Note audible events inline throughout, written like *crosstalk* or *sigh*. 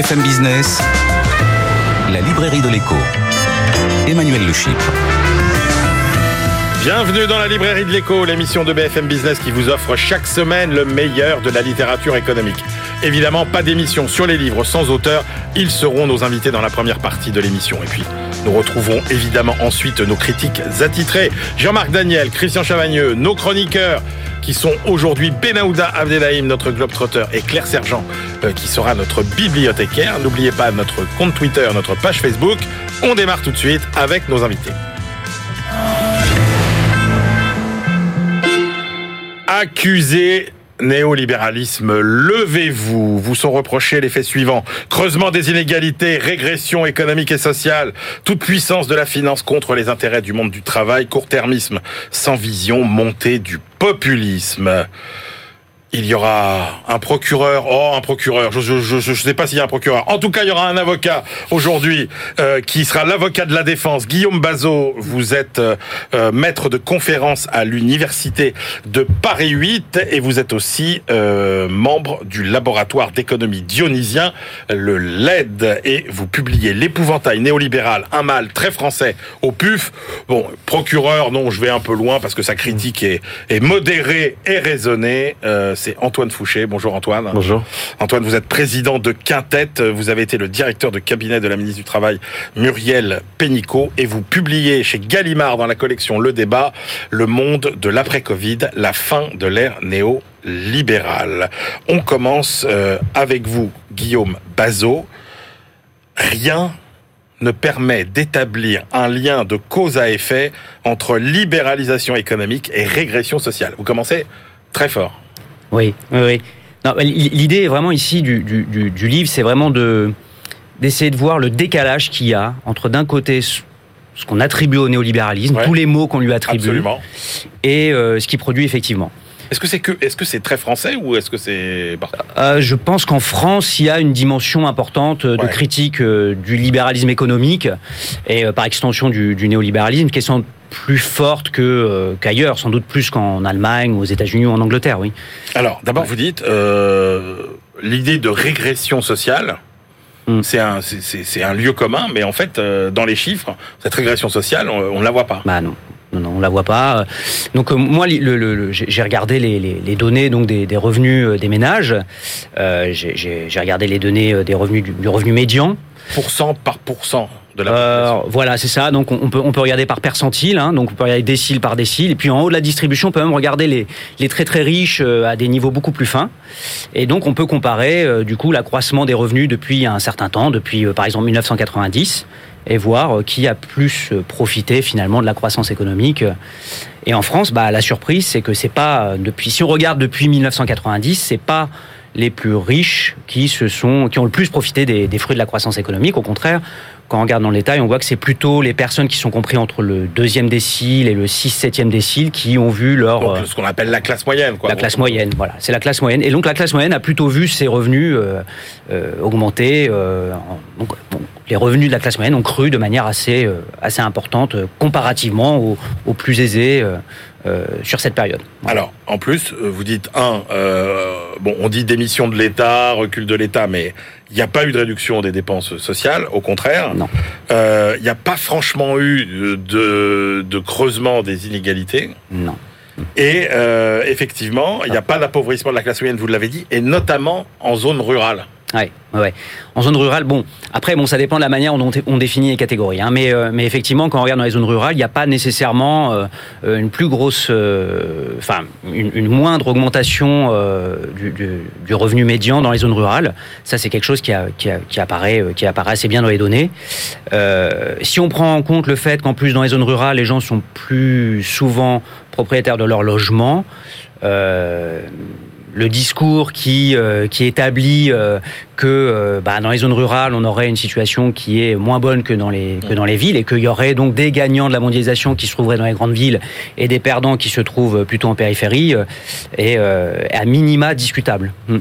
BFM Business, la librairie de l'écho. Emmanuel Le Bienvenue dans la librairie de l'écho, l'émission de BFM Business qui vous offre chaque semaine le meilleur de la littérature économique. Évidemment, pas d'émission sur les livres sans auteur, ils seront nos invités dans la première partie de l'émission. Et puis, nous retrouvons évidemment ensuite nos critiques attitrés. Jean-Marc Daniel, Christian Chavagneux, nos chroniqueurs qui sont aujourd'hui Benaouda Abdelhaim, notre globetrotter, et Claire Sergent, euh, qui sera notre bibliothécaire. N'oubliez pas notre compte Twitter, notre page Facebook. On démarre tout de suite avec nos invités. Accusé néolibéralisme, levez-vous. Vous sont reprochés les faits suivants. Creusement des inégalités, régression économique et sociale, toute puissance de la finance contre les intérêts du monde du travail, court-termisme sans vision, montée du populisme il y aura un procureur. Oh, un procureur. Je je sais pas s'il y a un procureur. En tout cas, il y aura un avocat aujourd'hui euh, qui sera l'avocat de la défense. Guillaume Bazot, vous êtes euh, euh, maître de conférence à l'université de Paris 8 et vous êtes aussi membre du laboratoire d'économie dionysien, le LED, et vous publiez l'épouvantail néolibéral, un mal très français au PUF. Bon, procureur, non, je vais un peu loin parce que sa critique est modérée et raisonnée c'est Antoine Fouché. Bonjour Antoine. Bonjour. Antoine, vous êtes président de Quintet. Vous avez été le directeur de cabinet de la ministre du Travail Muriel Pénicaud et vous publiez chez Gallimard dans la collection Le Débat Le monde de l'après-Covid, la fin de l'ère néo-libérale. On commence euh, avec vous, Guillaume Bazot. Rien ne permet d'établir un lien de cause à effet entre libéralisation économique et régression sociale. Vous commencez très fort. Oui, oui, L'idée vraiment ici du, livre, c'est vraiment de d'essayer de voir le décalage qu'il y a entre d'un côté ce qu'on attribue au néolibéralisme, tous les mots qu'on lui attribue, et euh, ce qu'il produit effectivement. Est-ce que c'est que est-ce que c'est très français ou est-ce que c'est euh, Je pense qu'en France, il y a une dimension importante de critique euh, du libéralisme économique et par extension du, du néolibéralisme, qui est sans plus forte que euh, qu'ailleurs, sans doute plus qu'en Allemagne, aux États-Unis ou en Angleterre, oui. Alors, d'abord, vous dites euh, l'idée de régression sociale. Hmm. C'est un, c'est, un lieu commun, mais en fait, euh, dans les chiffres, cette régression sociale, on ne la voit pas. Bah non. Non, non, on la voit pas. Donc moi, le, j'ai regardé les, les, données donc des, des revenus des ménages. j'ai, regardé les données des revenus du, du revenu médian. Pourcent par pourcent euh, voilà, c'est ça. Donc on peut, on peut regarder par percentile, hein, donc on peut regarder décile par décile. Et puis en haut de la distribution, on peut même regarder les, les très très riches euh, à des niveaux beaucoup plus fins. Et donc on peut comparer euh, du coup l'accroissement des revenus depuis un certain temps, depuis par exemple 1990, et voir qui a plus profité finalement de la croissance économique. Et en France, bah, la surprise, c'est que c'est pas depuis. Si on regarde depuis 1990, c'est pas les plus riches qui se sont, qui ont le plus profité des, des fruits de la croissance économique. Au contraire, quand on regarde dans le détail, on voit que c'est plutôt les personnes qui sont compris entre le deuxième décile et le 6 septième décile qui ont vu leur... Donc, ce qu'on appelle la classe moyenne, quoi. La classe moyenne, voilà. C'est la classe moyenne. Et donc la classe moyenne a plutôt vu ses revenus euh, euh, augmenter. Euh, donc, les revenus de la classe moyenne ont cru de manière assez, assez importante comparativement aux, aux plus aisés euh, sur cette période. Alors, en plus, euh, vous dites, un, euh, bon, on dit démission de l'État, recul de l'État, mais il n'y a pas eu de réduction des dépenses sociales, au contraire. Non. Il n'y a pas franchement eu de, de creusement des inégalités. Non. Et effectivement, il n'y a pas d'appauvrissement de la classe moyenne, vous l'avez dit, et notamment en zone rurale. Ouais, ouais. En zone rurale, bon, après, bon, ça dépend de la manière dont on définit les catégories. Hein, mais, euh, mais effectivement, quand on regarde dans les zones rurales, il n'y a pas nécessairement euh, une plus grosse, euh, enfin, une, moindre augmentation du, revenu médian dans les zones rurales. Ça, c'est quelque chose qui, apparaît, qui apparaît assez bien dans les données. si on prend en compte le fait qu'en plus, dans les zones rurales, les gens sont plus souvent propriétaires de leur logement, le discours qui, euh, qui établit euh, que euh, bah, dans les zones rurales, on aurait une situation qui est moins bonne que dans les, que dans les villes et qu'il y aurait donc des gagnants de la mondialisation qui se trouveraient dans les grandes villes et des perdants qui se trouvent plutôt en périphérie est à minima discutable. Hmm.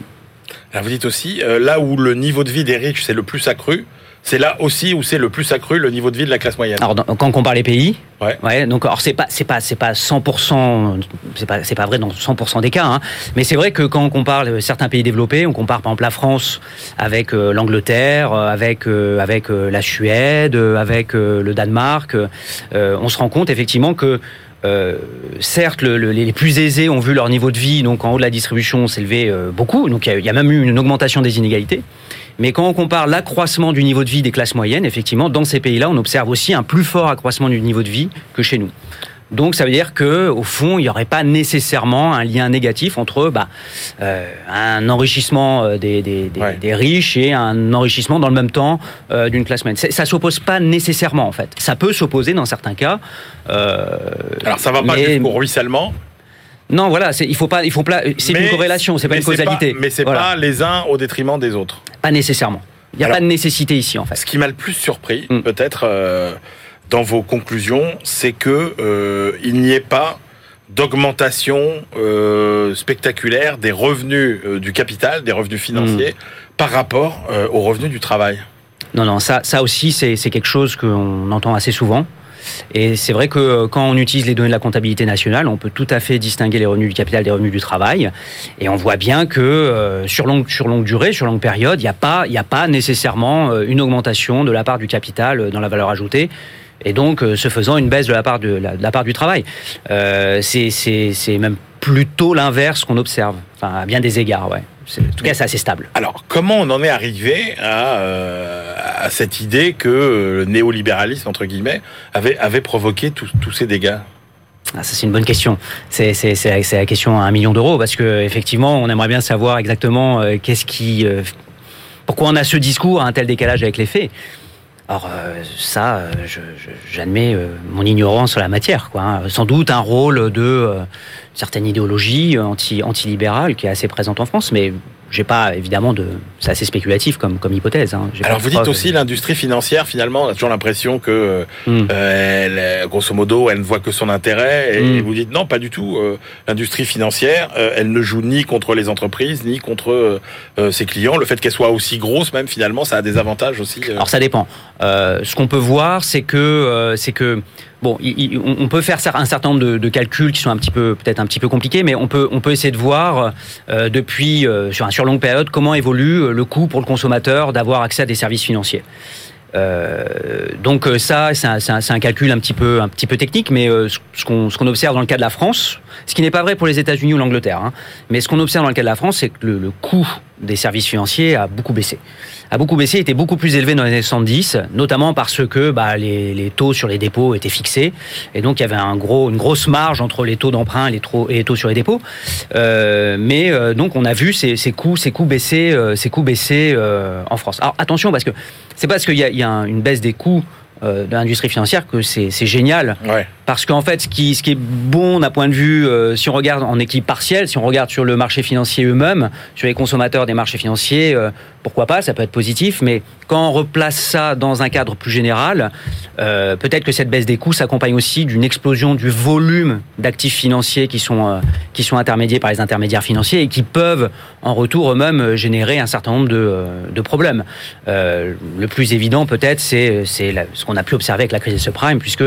Alors vous dites aussi, là où le niveau de vie des riches s'est le plus accru, c'est là aussi où c'est le plus accru le niveau de vie de la classe moyenne. Alors, quand on compare les pays, Ouais. ouais, donc, alors c'est pas, c'est pas, c'est pas 100%, c'est pas, c'est pas vrai dans 100% des cas, hein, mais c'est vrai que quand on compare euh, certains pays développés, on compare par exemple la France avec euh, l'Angleterre, euh, avec, euh, avec euh, la Suède, avec le Danemark, on se rend compte effectivement que euh, certes, le- le- les plus aisés ont vu leur niveau de vie, donc en haut de la distribution, s'élever euh, beaucoup. Donc il y a- il y, a même eu une augmentation des inégalités. Mais quand on compare l'accroissement du niveau de vie des classes moyennes, effectivement, dans ces pays-là, on observe aussi un plus fort accroissement du niveau de vie que chez nous. Donc ça veut dire que au fond, il n'y aurait pas nécessairement un lien négatif entre bah, euh, un enrichissement euh, des, des, des, Ouais. des riches et un enrichissement dans le même temps euh, d'une classe moyenne. Ça s'oppose pas nécessairement en fait. Ça peut s'opposer dans certains cas. euh, Alors ça va pas mais- jusqu'au ruissellement. Non, voilà, c'est- il faut pas, il faut pas. C'est une corrélation, c'est pas une causalité. mais c'est Voilà. pas les uns au détriment des autres. Pas nécessairement. Il n'y a Alors- pas de nécessité ici en fait. Ce qui m'a le plus surpris, Mm. peut-être, euh, dans vos conclusions, c'est que euh, il n'y ait pas d'augmentation euh, spectaculaire des revenus du capital, des revenus financiers, Mm. par rapport aux revenus du travail. Non, non, ça, ça aussi, c'est c'est quelque chose qu'on entend assez souvent. Et c'est vrai que euh, quand on utilise les données de la comptabilité nationale, on peut tout à fait distinguer les revenus du capital des revenus du travail. Et on voit bien que euh, sur, longue, sur longue durée, sur longue période, il n'y a, pas- a pas nécessairement euh, une augmentation de la part du capital dans la valeur ajoutée. Et donc, euh, ce faisant, une baisse de la part, de part du travail. C'est même plutôt l'inverse qu'on observe, à bien des égards, ouais. En tout cas, c'est assez stable. Alors, comment on en est arrivé à, euh, à cette idée que le néolibéralisme, entre guillemets, avait, avait provoqué tous ces dégâts? Ah, ça c'est une bonne question. C'est c'est c'est la- c'est la question à un million d'euros parce que effectivement on aimerait bien savoir exactement euh, qu'est-ce qui euh, pourquoi on a ce discours à un tel décalage avec les faits. Alors euh, ça, euh, j'admets euh, mon ignorance sur la matière. Quoi, hein. Sans doute un rôle de certaine idéologie anti anti-libérale qui est assez présente en France, mais j'ai pas évidemment de. C'est assez spéculatif comme comme hypothèse. Hein. Alors, vous dites aussi l'industrie financière, finalement, on a toujours l'impression que Hmm. Euh, elle, grosso modo, elle ne voit que son intérêt. Et Mm. vous dites non, pas du tout. Euh, L'industrie financière, euh, elle ne joue ni contre les entreprises, ni contre euh, euh, ses clients. Le fait qu'elle soit aussi grosse, même finalement, ça a des avantages aussi. Alors ça dépend. Euh, ce qu'on peut voir, c'est que euh, c'est que bon, on peut faire un certain nombre de, calculs qui sont un petit peu peut-être un petit peu compliqués, mais on peut on peut essayer de voir euh, depuis euh, sur un sur longue période comment évolue euh, le coût pour le consommateur d'avoir accès à des services financiers. Donc ça, c'est un, calcul un petit peu, un petit peu technique, mais ce qu'on observe dans le cas de la France, ce qui n'est pas vrai pour les États-Unis ou l'Angleterre, hein, mais ce qu'on observe dans le cas de la France, c'est que le coût des services financiers a beaucoup baissé. A beaucoup baissé, était beaucoup plus élevé dans les années 70, notamment parce que bah, les, les taux sur les dépôts étaient fixés, et donc il y avait un gros, une grosse marge entre les taux d'emprunt et les, taux- et les taux sur les dépôts. Euh, mais euh, donc on a vu ces, ces coûts, ces coûts baisser, euh, ces coûts baisser euh, en France. Alors attention parce que c'est parce qu'il y a, il y a un- une baisse des coûts euh, de l'industrie financière que c'est c'est génial. Ouais. Parce qu'en fait, ce qui, est bon d'un point de vue, euh, si on regarde en équilibre partiel, si on regarde sur le marché financier eux-mêmes, sur les consommateurs des marchés financiers, euh, pourquoi pas, ça peut être positif, mais quand on replace ça dans un cadre plus général, euh, peut-être que cette baisse des coûts s'accompagne aussi d'une explosion du volume d'actifs financiers qui sont, qui sont intermédiés par les intermédiaires financiers et qui peuvent en retour eux-mêmes générer un certain nombre de, de problèmes. Le plus évident peut-être, c'est ce qu'on a pu observer avec la crise des subprimes, puisque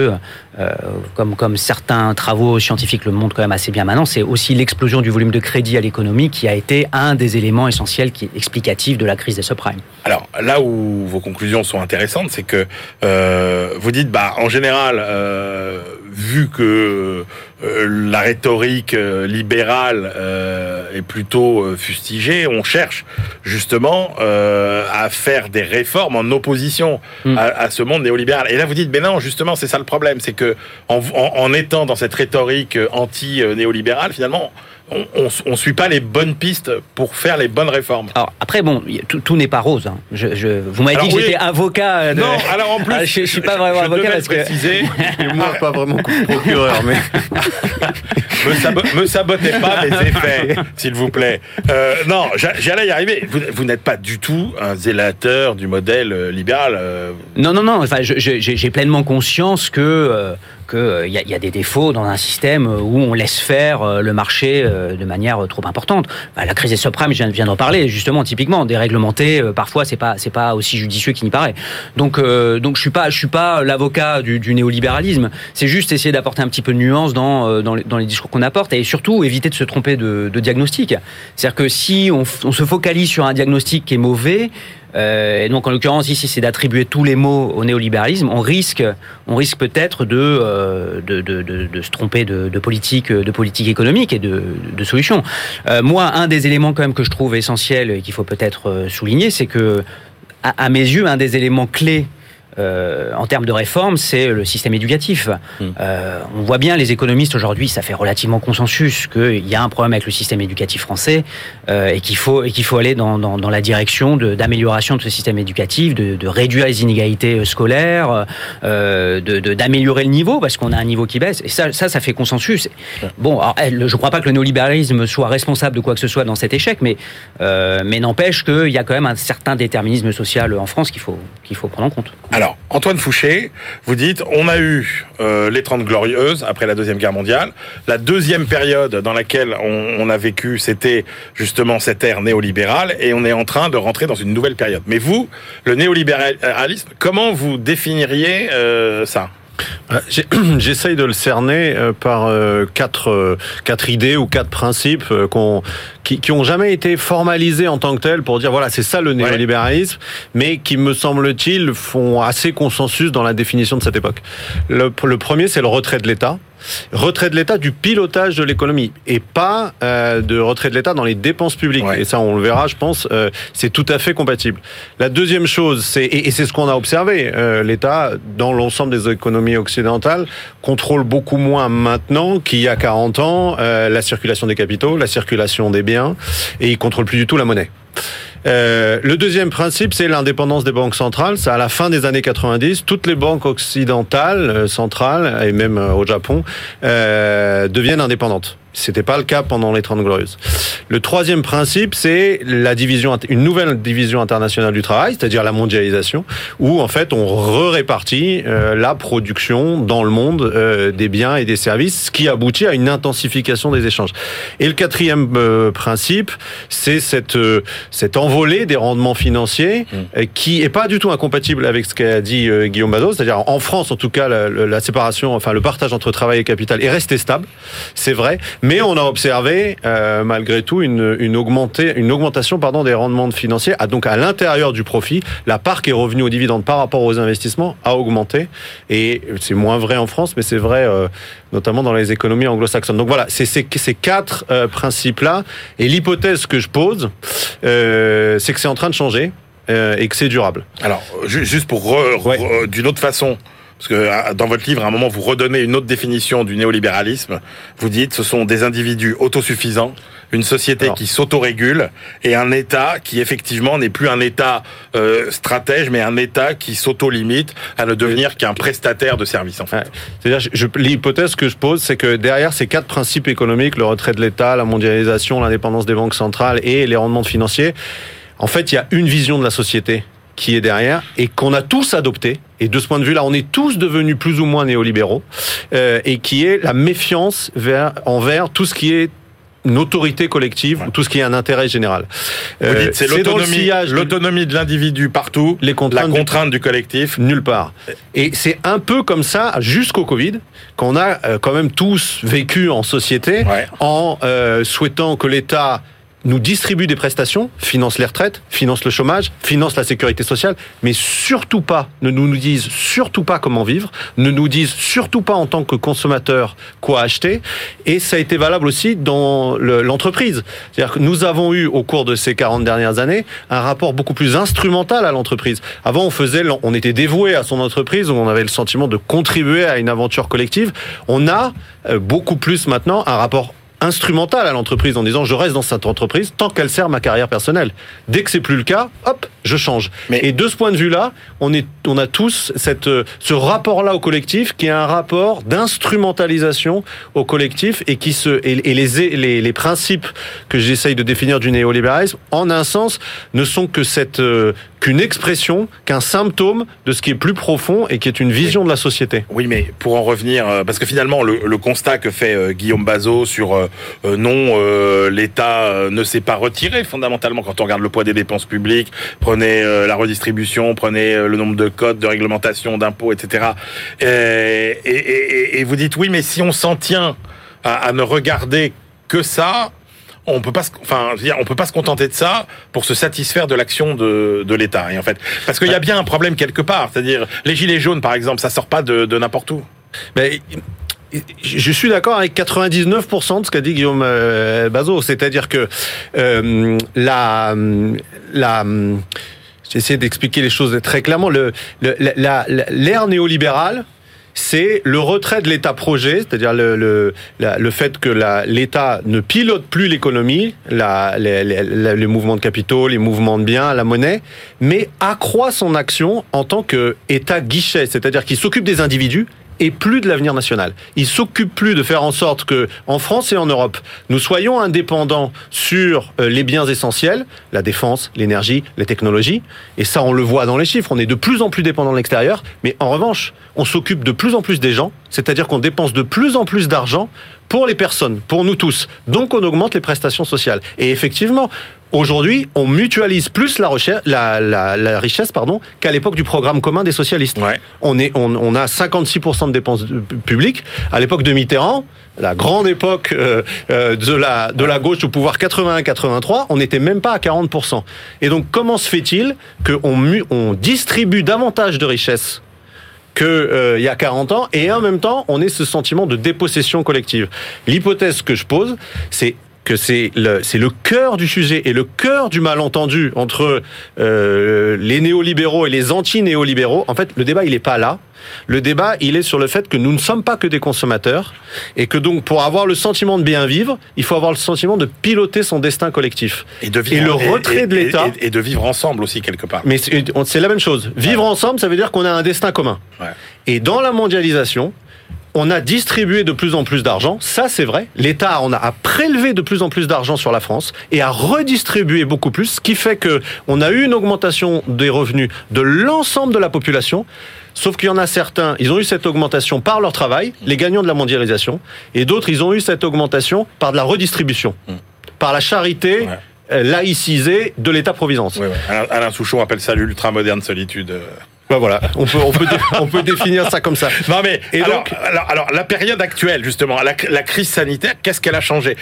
comme, comme certains travaux scientifiques le montrent quand même assez bien maintenant, c'est aussi l'explosion du volume de crédit à l'économie qui a été un des éléments essentiels qui est explicatif de la crise des subprimes. Alors là où vos conclusions sont intéressantes, c'est que euh, vous dites, bah en général, euh, vu que euh, la rhétorique euh, libérale euh, est plutôt euh, fustigée, on cherche justement euh, à faire des réformes en opposition Mm. à, à ce monde néolibéral. Et là vous dites, mais non, justement, c'est ça le problème, c'est que en, en, en étant dans cette rhétorique anti-néolibérale, finalement, on, on, on suit pas les bonnes pistes pour faire les bonnes réformes. Alors après, bon, tout, tout n'est pas rose. hein. Je, je, vous m'avez dit que oui. j'étais avocat. De... Non, alors en *laughs* plus, Ah, je- je suis pas vraiment avocat devais parce que- préciser, *laughs* Et moi, pas vraiment procureur, mais. *laughs* me, sabo- me sabotez pas mes effets, s'il vous plaît. Euh, non, j'a- j'allais y arriver. Vous, vous n'êtes pas du tout un zélateur du modèle euh, libéral. euh, Non, non, non. Enfin, je- je- j'ai j'ai pleinement conscience que, euh, qu'il euh, y, a- des défauts dans un système où on laisse faire euh, le marché euh, de manière trop importante. Bah, la crise des subprimes, je viens, d'en parler, justement, typiquement, déréglementer, euh, parfois, c'est pas, c'est pas aussi judicieux qu'il n'y paraît. Donc, euh, donc, je suis pas, je suis pas l'avocat du, néolibéralisme. C'est juste essayer d'apporter un petit peu de nuance dans, euh, dans, les, discours qu'on apporte et surtout éviter de se tromper de, diagnostic. C'est-à-dire que si on, on se focalise sur un diagnostic qui est mauvais, euh, et donc en l'occurrence ici c'est d'attribuer tous les mots au néolibéralisme, on risque, on risque peut-être de, euh, de, de, de, se tromper de, politique, de politique économique et de, de solutions. Euh, moi, un des éléments quand même que je trouve essentiel et qu'il faut peut-être euh, souligner, c'est que à, à mes yeux, un des éléments clés euh, en termes de réforme, c'est le système éducatif. Mm. Euh, on voit bien, les économistes aujourd'hui, ça fait relativement consensus qu'il y a un problème avec le système éducatif français euh, et qu'il faut, et qu'il faut aller dans, dans, dans la direction d'amélioration de, ce système éducatif, de, de réduire les inégalités euh, scolaires, euh, de- de- d'améliorer le niveau parce qu'on a un niveau qui baisse. Et ça, ça, ça fait consensus. Bon, alors, elle, je ne crois pas que le néolibéralisme soit responsable de quoi que ce soit dans cet échec, mais, euh, mais n'empêche qu'il y a quand même un certain déterminisme social en France qu'il faut, qu'il faut prendre en compte. Alors, Antoine Fouché, vous dites, on a eu euh, les 30 glorieuses après la Deuxième Guerre mondiale. La deuxième période dans laquelle on, a vécu, c'était justement cette ère néolibérale, et on est en train de rentrer dans une nouvelle période. Mais vous, le néolibéralisme, comment vous définiriez euh, ça? *clears throat* J'essaye de le cerner euh, par euh, quatre, euh, quatre idées ou quatre principes qu'on, qui, qui ont jamais été formalisés en tant que tels pour dire voilà c'est ça le néolibéralisme, mais qui me semble-t-il font assez consensus dans la définition de cette époque. Le, le premier c'est le retrait de l'État. Retrait de l'État du pilotage de l'économie et pas euh, de retrait de l'État dans les dépenses publiques. Ouais. Et ça, on le verra, je pense, euh, c'est tout à fait compatible. La deuxième chose, c'est et, et c'est ce qu'on a observé, euh, l'État dans l'ensemble des économies occidentales contrôle beaucoup moins maintenant qu'il y a 40 ans euh, la circulation des capitaux, la circulation des biens, et il contrôle plus du tout la monnaie. Euh, le deuxième principe, c'est l'indépendance des banques centrales. À la fin des années 90, toutes les banques occidentales, euh, centrales, et même euh, au Japon, deviennent indépendantes. C'était pas le cas pendant les 30 glorieuses. Le troisième principe, c'est la division, une nouvelle division internationale du travail, c'est-à-dire la mondialisation, où en fait on répartit euh, la production dans le monde euh, des biens et des services, ce qui aboutit à une intensification des échanges. Et le quatrième euh, principe, c'est cette euh, cette envolée des rendements financiers euh, qui est pas du tout incompatible avec ce qu'a dit euh, Guillaume Bazot, c'est-à-dire en France en tout cas la, la séparation, enfin le partage entre travail et capital est resté stable, c'est vrai, mais on a observé euh, malgré tout une, une, augmentée, une augmentation pardon, des rendements financiers. Ah, donc à l'intérieur du profit, la part qui est revenue aux dividendes par rapport aux investissements a augmenté. Et c'est moins vrai en France, mais c'est vrai euh, notamment dans les économies anglo-saxonnes. Donc voilà, c'est ces, ces quatre euh, principes-là. Et l'hypothèse que je pose, euh, c'est que c'est en train de changer euh, et que c'est durable. Alors, ju- juste pour Ouais. d'une autre façon, parce que euh, dans votre livre, à un moment, vous redonnez une autre définition du néolibéralisme. Vous dites, ce sont des individus autosuffisants, une société Alors. qui s'autorégule et un État qui effectivement n'est plus un État euh, stratège, mais un État qui s'auto-limite à ne devenir qu'un prestataire de services. En fait. C'est-à-dire, l'hypothèse que je pose, c'est que derrière ces quatre principes économiques, le retrait de l'État, la mondialisation, l'indépendance des banques centrales et les rendements financiers, en fait, il y a une vision de la société qui est derrière et qu'on a tous adopté. Et de ce point de vue-là, on est tous devenus plus ou moins néolibéraux, euh, et qui est la méfiance vers, envers tout ce qui est une autorité collective ou tout ce qui est un intérêt général. Euh, c'est l'autonomie, de- l'autonomie de l'individu partout, Les la contraintes contrainte du collectif. Nulle part. Et c'est un peu comme ça jusqu'au Covid, qu'on a euh, quand même tous vécu en société Ouais. en euh, souhaitant que l'État nous distribue des prestations, finance les retraites, finance le chômage, finance la sécurité sociale, mais surtout pas, ne nous, nous dise surtout pas comment vivre, ne nous dise surtout pas en tant que consommateur quoi acheter. Et ça a été valable aussi dans le- l'entreprise. C'est-à-dire que nous avons eu au cours de ces 40 dernières années un rapport beaucoup plus instrumental à l'entreprise. Avant, on faisait, on était dévoué à son entreprise, on avait le sentiment de contribuer à une aventure collective. On a euh, beaucoup plus maintenant un rapport instrumental à l'entreprise en disant je reste dans cette entreprise tant qu'elle sert ma carrière personnelle. Dès que c'est plus le cas, hop, je change. Mais- Et de ce point de vue-là, on est, on a tous cette, euh, ce rapport-là au collectif qui est un rapport d'instrumentalisation au collectif et qui se, et, et les, les, les principes que j'essaye de définir du néolibéralisme, en un sens, ne sont que cette euh, qu'une expression, qu'un symptôme de ce qui est plus profond et qui est une vision de la société. Oui, mais pour en revenir, euh, parce que finalement, le, constat que fait euh, Guillaume Bazot sur euh, non, l'État ne s'est pas retiré fondamentalement quand on regarde le poids des dépenses publiques, prenez la redistribution, prenez le nombre de codes, de réglementation, d'impôts, etc. Et, et- et vous dites oui, mais si on s'en tient à, à ne regarder que ça, on peut pas, se- enfin, je veux dire, on peut pas se contenter de ça pour se satisfaire de l'action de, de l'État. Et en fait, parce qu'il y a bien un problème quelque part, c'est-à-dire les gilets jaunes, par exemple, ça sort pas de, de n'importe où. Mais je suis d'accord avec 99% de ce qu'a dit Guillaume euh, Bazot, c'est-à-dire que euh, la la j'essaie d'expliquer les choses très clairement le le- la- l'ère néolibérale c'est le retrait de l'État-projet, c'est-à-dire le, le, le fait que l'État ne pilote plus l'économie, les mouvements de capitaux, les mouvements de biens, la monnaie, mais accroît son action en tant qu'État guichet, c'est-à-dire qu'il s'occupe des individus et plus de l'avenir national. Il s'occupe plus de faire en sorte que, en France et en Europe, nous soyons indépendants sur euh, les biens essentiels, la défense, l'énergie, les technologies. Et ça, on le voit dans les chiffres. On est de plus en plus dépendant de l'extérieur. Mais en revanche, on s'occupe de plus en plus des gens. C'est-à-dire qu'on dépense de plus en plus d'argent pour les personnes, pour nous tous. Donc, on augmente les prestations sociales. Et effectivement, Aujourd'hui, on mutualise plus la, recherche, la, la, la richesse pardon, qu'à l'époque du programme commun des socialistes. Ouais. On, est, on, on a 56% de dépenses euh, publiques. À l'époque de Mitterrand, la grande époque euh, euh, de, la, de la gauche au pouvoir 81-83, on n'était même pas à 40%. Et donc, comment se fait-il qu'on on distribue davantage de richesses que euh, y a 40 ans et en même temps on ait ce sentiment de dépossession collective? L'hypothèse que je pose, c'est que c'est le, c'est le cœur du sujet et le cœur du malentendu entre euh, les néolibéraux et les anti-néolibéraux. En fait, le débat, il est pas là. Le débat, il est sur le fait que nous ne sommes pas que des consommateurs et que donc pour avoir le sentiment de bien vivre, il faut avoir le sentiment de piloter son destin collectif. Et, de Et le retrait de l'État- Et, et de vivre ensemble aussi quelque part. Mais c'est la même chose. Vivre ensemble, ça veut dire qu'on a un destin commun. Ouais. Et dans la mondialisation, on a distribué de plus en plus d'argent, ça c'est vrai. L'État on a, a prélevé de plus en plus d'argent sur la France et a redistribué beaucoup plus, ce qui fait que on a eu une augmentation des revenus de l'ensemble de la population. Sauf qu'il y en a certains, ils ont eu cette augmentation par leur travail, les gagnants de la mondialisation, et d'autres, ils ont eu cette augmentation par de la redistribution, par la charité Ouais. euh, laïcisée de l'État-providence. Ouais, ouais. Alain, Alain Souchon appelle ça l'ultra-moderne solitude. Ben voilà, on peut, on peut, on peut définir ça comme ça. *laughs* Non mais Et alors, donc- alors, alors, la période actuelle justement, la, la crise sanitaire, qu'est-ce qu'elle a changé?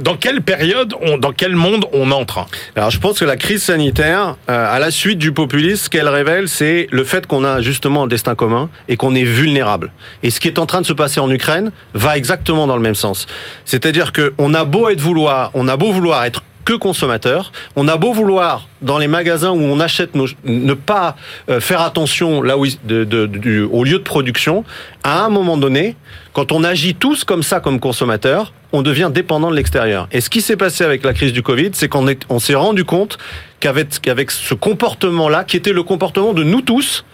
Dans quelle période, on, dans quel monde on entre? Alors je pense que la crise sanitaire, euh, à la suite du populisme, ce qu'elle révèle, c'est le fait qu'on a justement un destin commun et qu'on est vulnérable. Et ce qui est en train de se passer en Ukraine va exactement dans le même sens. C'est-à-dire que on a beau être vouloir, on a beau vouloir être que consommateur, on a beau vouloir dans les magasins où on achète nos, ne pas euh, faire attention là où de, de- au lieu de production, à un moment donné, quand on agit tous comme ça comme consommateurs, on devient dépendant de l'extérieur. Et ce qui s'est passé avec la crise du Covid, c'est qu'on est- on s'est rendu compte qu'avec ce comportement-là, qui était le comportement de nous tous,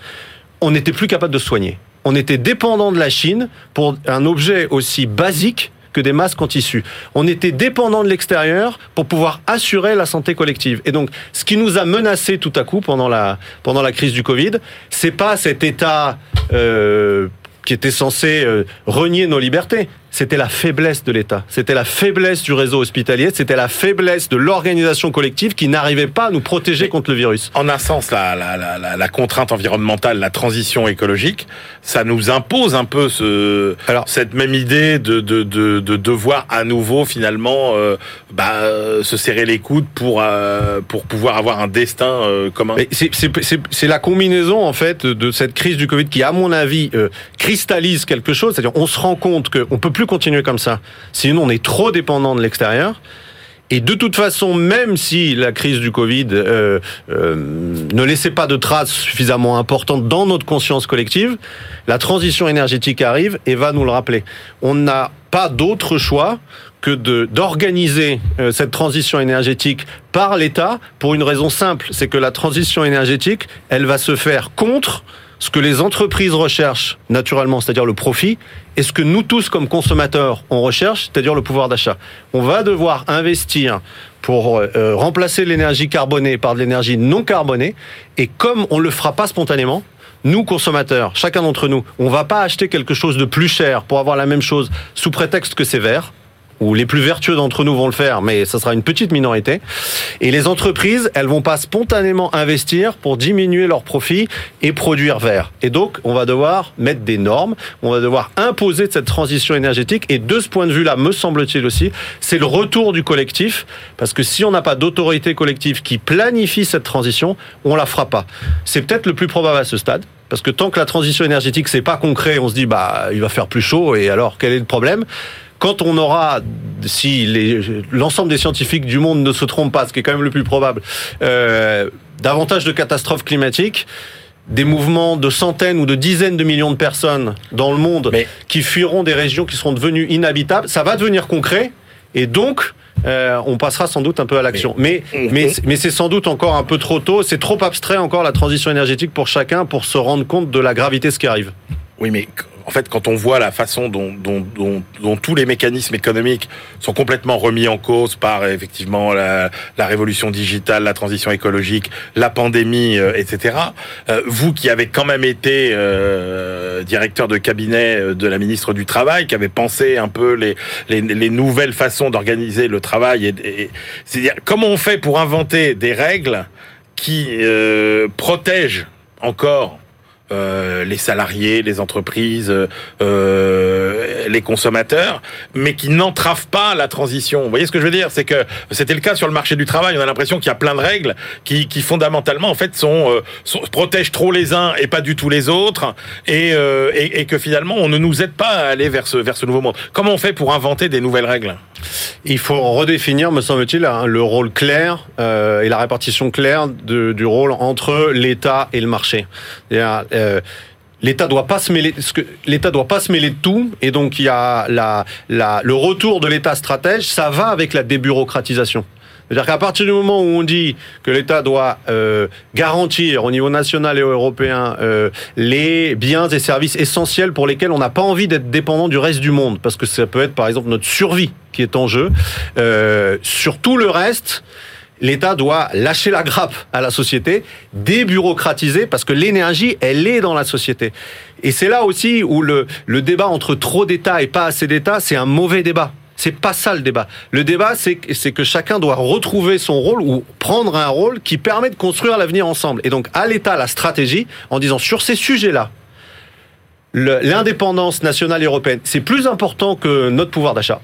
on n'était plus capable de soigner. On était dépendant de la Chine pour un objet aussi basique que des masques en tissu. On était dépendant de l'extérieur pour pouvoir assurer la santé collective. Et donc, ce qui nous a menacé tout à coup pendant la pendant la crise du Covid, c'est pas cet état euh, qui était censé euh, renier nos libertés. C'était la faiblesse de l'État. C'était la faiblesse du réseau hospitalier. C'était la faiblesse de l'organisation collective qui n'arrivait pas à nous protéger contre le virus. En un sens, la, la, la, la, contrainte environnementale, la transition écologique, ça nous impose un peu ce, Alors- cette même idée de, de, de, de devoir à nouveau finalement euh, bah, euh, se serrer les coudes pour, euh, pour pouvoir avoir un destin euh, commun. C'est- c'est c'est- c'est la combinaison en fait de cette crise du Covid qui, à mon avis, cristallise quelque chose. C'est-à-dire, on se rend compte qu'on peut plus continuer comme ça. Sinon, on est trop dépendant de l'extérieur. Et de toute façon, même si la crise du Covid euh, euh, ne laissait pas de traces suffisamment importantes dans notre conscience collective, la transition énergétique arrive et va nous le rappeler. On n'a pas d'autre choix que d'organiser euh, cette transition énergétique par l'État pour une raison simple, c'est que la transition énergétique, elle va se faire contre ce que les entreprises recherchent naturellement, c'est-à-dire le profit, et ce que nous tous comme consommateurs on recherche, c'est-à-dire le pouvoir d'achat. On va devoir investir pour euh, remplacer l'énergie carbonée par de l'énergie non carbonée, et comme on le fera pas spontanément, nous consommateurs, chacun d'entre nous, on va pas acheter quelque chose de plus cher pour avoir la même chose sous prétexte que c'est vert ou les plus vertueux d'entre nous vont le faire, mais ce sera une petite minorité. Et les entreprises, elles vont pas spontanément investir pour diminuer leurs profits et produire vert. Et donc, on va devoir mettre des normes, on va devoir imposer cette transition énergétique. Et de ce point de vue-là, me semble-t-il aussi, c'est le retour du collectif, parce que si on n'a pas d'autorité collective qui planifie cette transition, on la fera pas. C'est peut-être le plus probable à ce stade. Parce que tant que la transition énergétique c'est pas concret, on se dit bah il va faire plus chaud et alors quel est le problème? Quand on aura, si l'ensemble des scientifiques du monde ne se trompent pas, ce qui est quand même le plus probable, euh, davantage de catastrophes climatiques, des mouvements de centaines ou de dizaines de millions de personnes dans le monde qui fuiront des régions qui seront devenues inhabitables, ça va devenir concret. Et donc, euh, on passera sans doute un peu à l'action. Mais, mais, mais c'est sans doute encore un peu trop tôt. C'est trop abstrait encore la transition énergétique pour chacun pour se rendre compte de la gravité de ce qui arrive. Oui, mais en fait, quand on voit la façon dont, dont, dont, dont, tous les mécanismes économiques sont complètement remis en cause par effectivement la, la révolution digitale, la transition écologique, la pandémie, euh, etc. Euh, vous qui avez quand même été euh, directeur de cabinet euh, de la ministre du Travail, qui avez pensé un peu les, les, les nouvelles façons d'organiser le travail, et, et c'est-à-dire comment on fait pour inventer des règles qui protègent encore euh, les salariés, les entreprises, euh, les consommateurs, mais qui n'entravent pas la transition. Vous voyez ce que je veux dire? C'est que c'était le cas sur le marché du travail. On a l'impression qu'il y a plein de règles qui, qui fondamentalement en fait sont, euh, protègent trop les uns et pas du tout les autres, et, euh, et, et, que finalement on ne nous aide pas à aller vers ce vers ce nouveau monde. Comment on fait pour inventer des nouvelles règles? Il faut redéfinir, me semble-t-il, hein, le rôle clair euh, et la répartition claire du rôle entre l'État et le marché. Euh, L'État doit pas se mêler, l'État doit pas se mêler de tout, et donc il y a le retour de l'État stratège, ça va avec la débureaucratisation. C'est-à-dire qu'à partir du moment où on dit que l'État doit euh, garantir au niveau national et européen euh, les biens et services essentiels pour lesquels on n'a pas envie d'être dépendant du reste du monde, parce que ça peut être par exemple notre survie qui est en jeu, euh, sur tout le reste, l'État doit lâcher la grappe à la société, débureaucratiser, parce que l'énergie, elle est dans la société. Et c'est là aussi où le, le débat entre trop d'État et pas assez d'État, c'est un mauvais débat. C'est pas ça le débat. Le débat, c'est que chacun doit retrouver son rôle ou prendre un rôle qui permet de construire l'avenir ensemble. Et donc, à l'État, la stratégie, en disant sur ces sujets-là, l'indépendance nationale et européenne, c'est plus important que notre pouvoir d'achat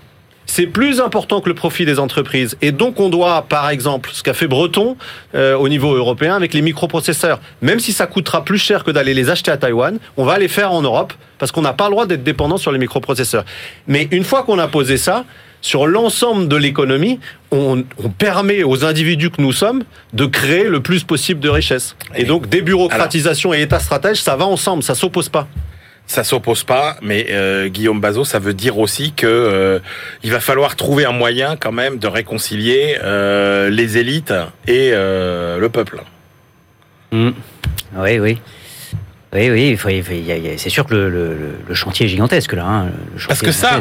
c'est plus important que le profit des entreprises. Et donc on doit, par exemple, ce qu'a fait Breton euh, au niveau européen avec les microprocesseurs, même si ça coûtera plus cher que d'aller les acheter à Taïwan, on va les faire en Europe parce qu'on n'a pas le droit d'être dépendant sur les microprocesseurs. Mais une fois qu'on a posé ça, sur l'ensemble de l'économie, on, on, permet aux individus que nous sommes de créer le plus possible de richesses. Et donc débureaucratisation et État stratège, ça va ensemble, ça s'oppose pas ça s'oppose pas, mais euh, Guillaume Bazot, ça veut dire aussi que euh, il va falloir trouver un moyen quand même de réconcilier euh, les élites et euh, le peuple. Mmh. Oui, oui. Oui, oui, c'est sûr que le, le, le, chantier est gigantesque là. Hein, parce que ça,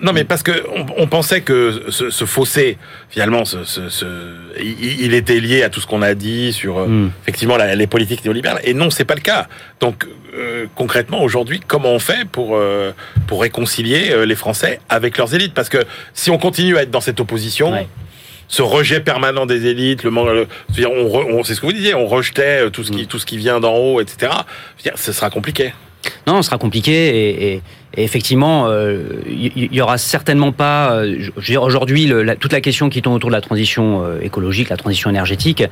non mais parce que on, on pensait que ce, ce, fossé, finalement, ce, ce, il, était lié à tout ce qu'on a dit sur mm. effectivement la, les politiques néolibérales. Et non, c'est pas le cas. Donc euh, concrètement, aujourd'hui, comment on fait pour euh, pour réconcilier euh, les Français avec leurs élites? Parce que si on continue à être dans cette opposition. Ouais ce rejet permanent des élites, le, le on, on c'est ce que vous disiez, on rejetait tout ce qui, tout ce qui vient d'en haut, etc. Dire, ce sera compliqué. Non, ce sera compliqué et, et, et effectivement, il euh, y, y, aura certainement pas. Euh, je veux dire, aujourd'hui, toute la question qui tourne autour de la transition euh, écologique, la transition énergétique,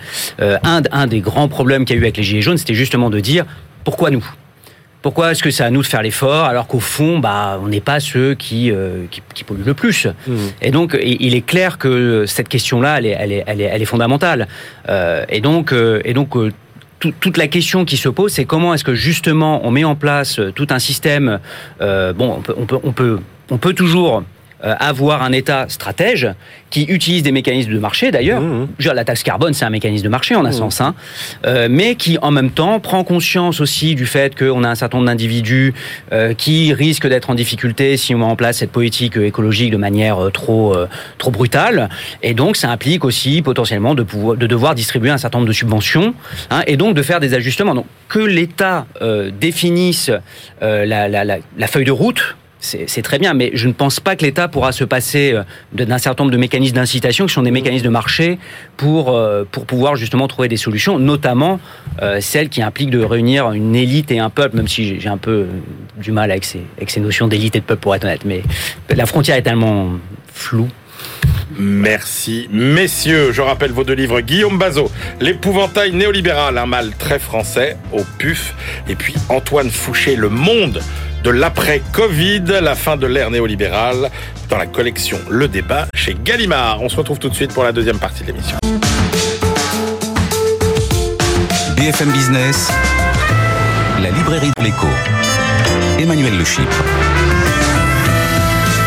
euh, un, un des grands problèmes qu'il y a eu avec les gilets jaunes, c'était justement de dire pourquoi nous? Pourquoi est-ce que c'est à nous de faire l'effort alors qu'au fond, bah, on n'est pas ceux qui, euh, qui, qui, polluent le plus mmh. Et donc, il est clair que cette question-là, elle est, elle est, elle est, elle est fondamentale. Euh, et donc, euh, et donc euh, tout, toute la question qui se pose, c'est comment est-ce que justement on met en place tout un système. Euh, bon, on peut, on peut, on peut, on peut toujours euh, avoir un État stratège qui utilise des mécanismes de marché d'ailleurs. Mmh. La taxe carbone, c'est un mécanisme de marché en un sens, hein, euh, mais qui en même temps prend conscience aussi du fait qu'on a un certain nombre d'individus euh, qui risquent d'être en difficulté si on met en place cette politique écologique de manière euh, trop euh, trop brutale. Et donc ça implique aussi potentiellement de pouvoir de devoir distribuer un certain nombre de subventions hein, et donc de faire des ajustements. Donc que l'État euh, définisse euh, la, la, la, la feuille de route c'est très bien, mais je ne pense pas que l'État pourra se passer euh, d'un certain nombre de mécanismes d'incitation qui sont des mécanismes de marché pour, euh, pour pouvoir justement trouver des solutions, notamment euh, celles qui impliquent de réunir une élite et un peuple, même si j'ai- un peu du mal avec ces, avec ces notions d'élite et de peuple pour être honnête, mais la frontière est tellement floue. Merci, messieurs. Je rappelle vos deux livres. Guillaume Bazot, L'épouvantail néolibéral, un mal très français, au PUF. Et puis Antoine Fouché, Le monde de l'après-Covid, la fin de l'ère néolibérale, dans la collection Le Débat chez Gallimard. On se retrouve tout de suite pour la deuxième partie de l'émission. BFM Business, la librairie de l'écho. Emmanuel Le Chypre.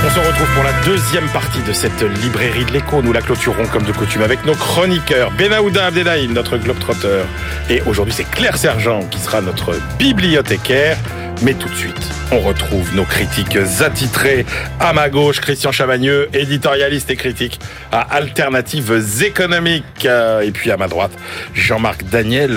On se retrouve pour la deuxième partie de cette librairie de l'écho. Nous la clôturons comme de coutume avec nos chroniqueurs. Benaouda Abdelhaim, notre globetrotter. Et aujourd'hui, c'est Claire Sergent qui sera notre bibliothécaire. Mais tout de suite, on retrouve nos critiques attitrés. À ma gauche, Christian Chavagneux, éditorialiste et critique à Alternatives économiques. Euh, Et puis à ma droite, Jean-Marc Daniel,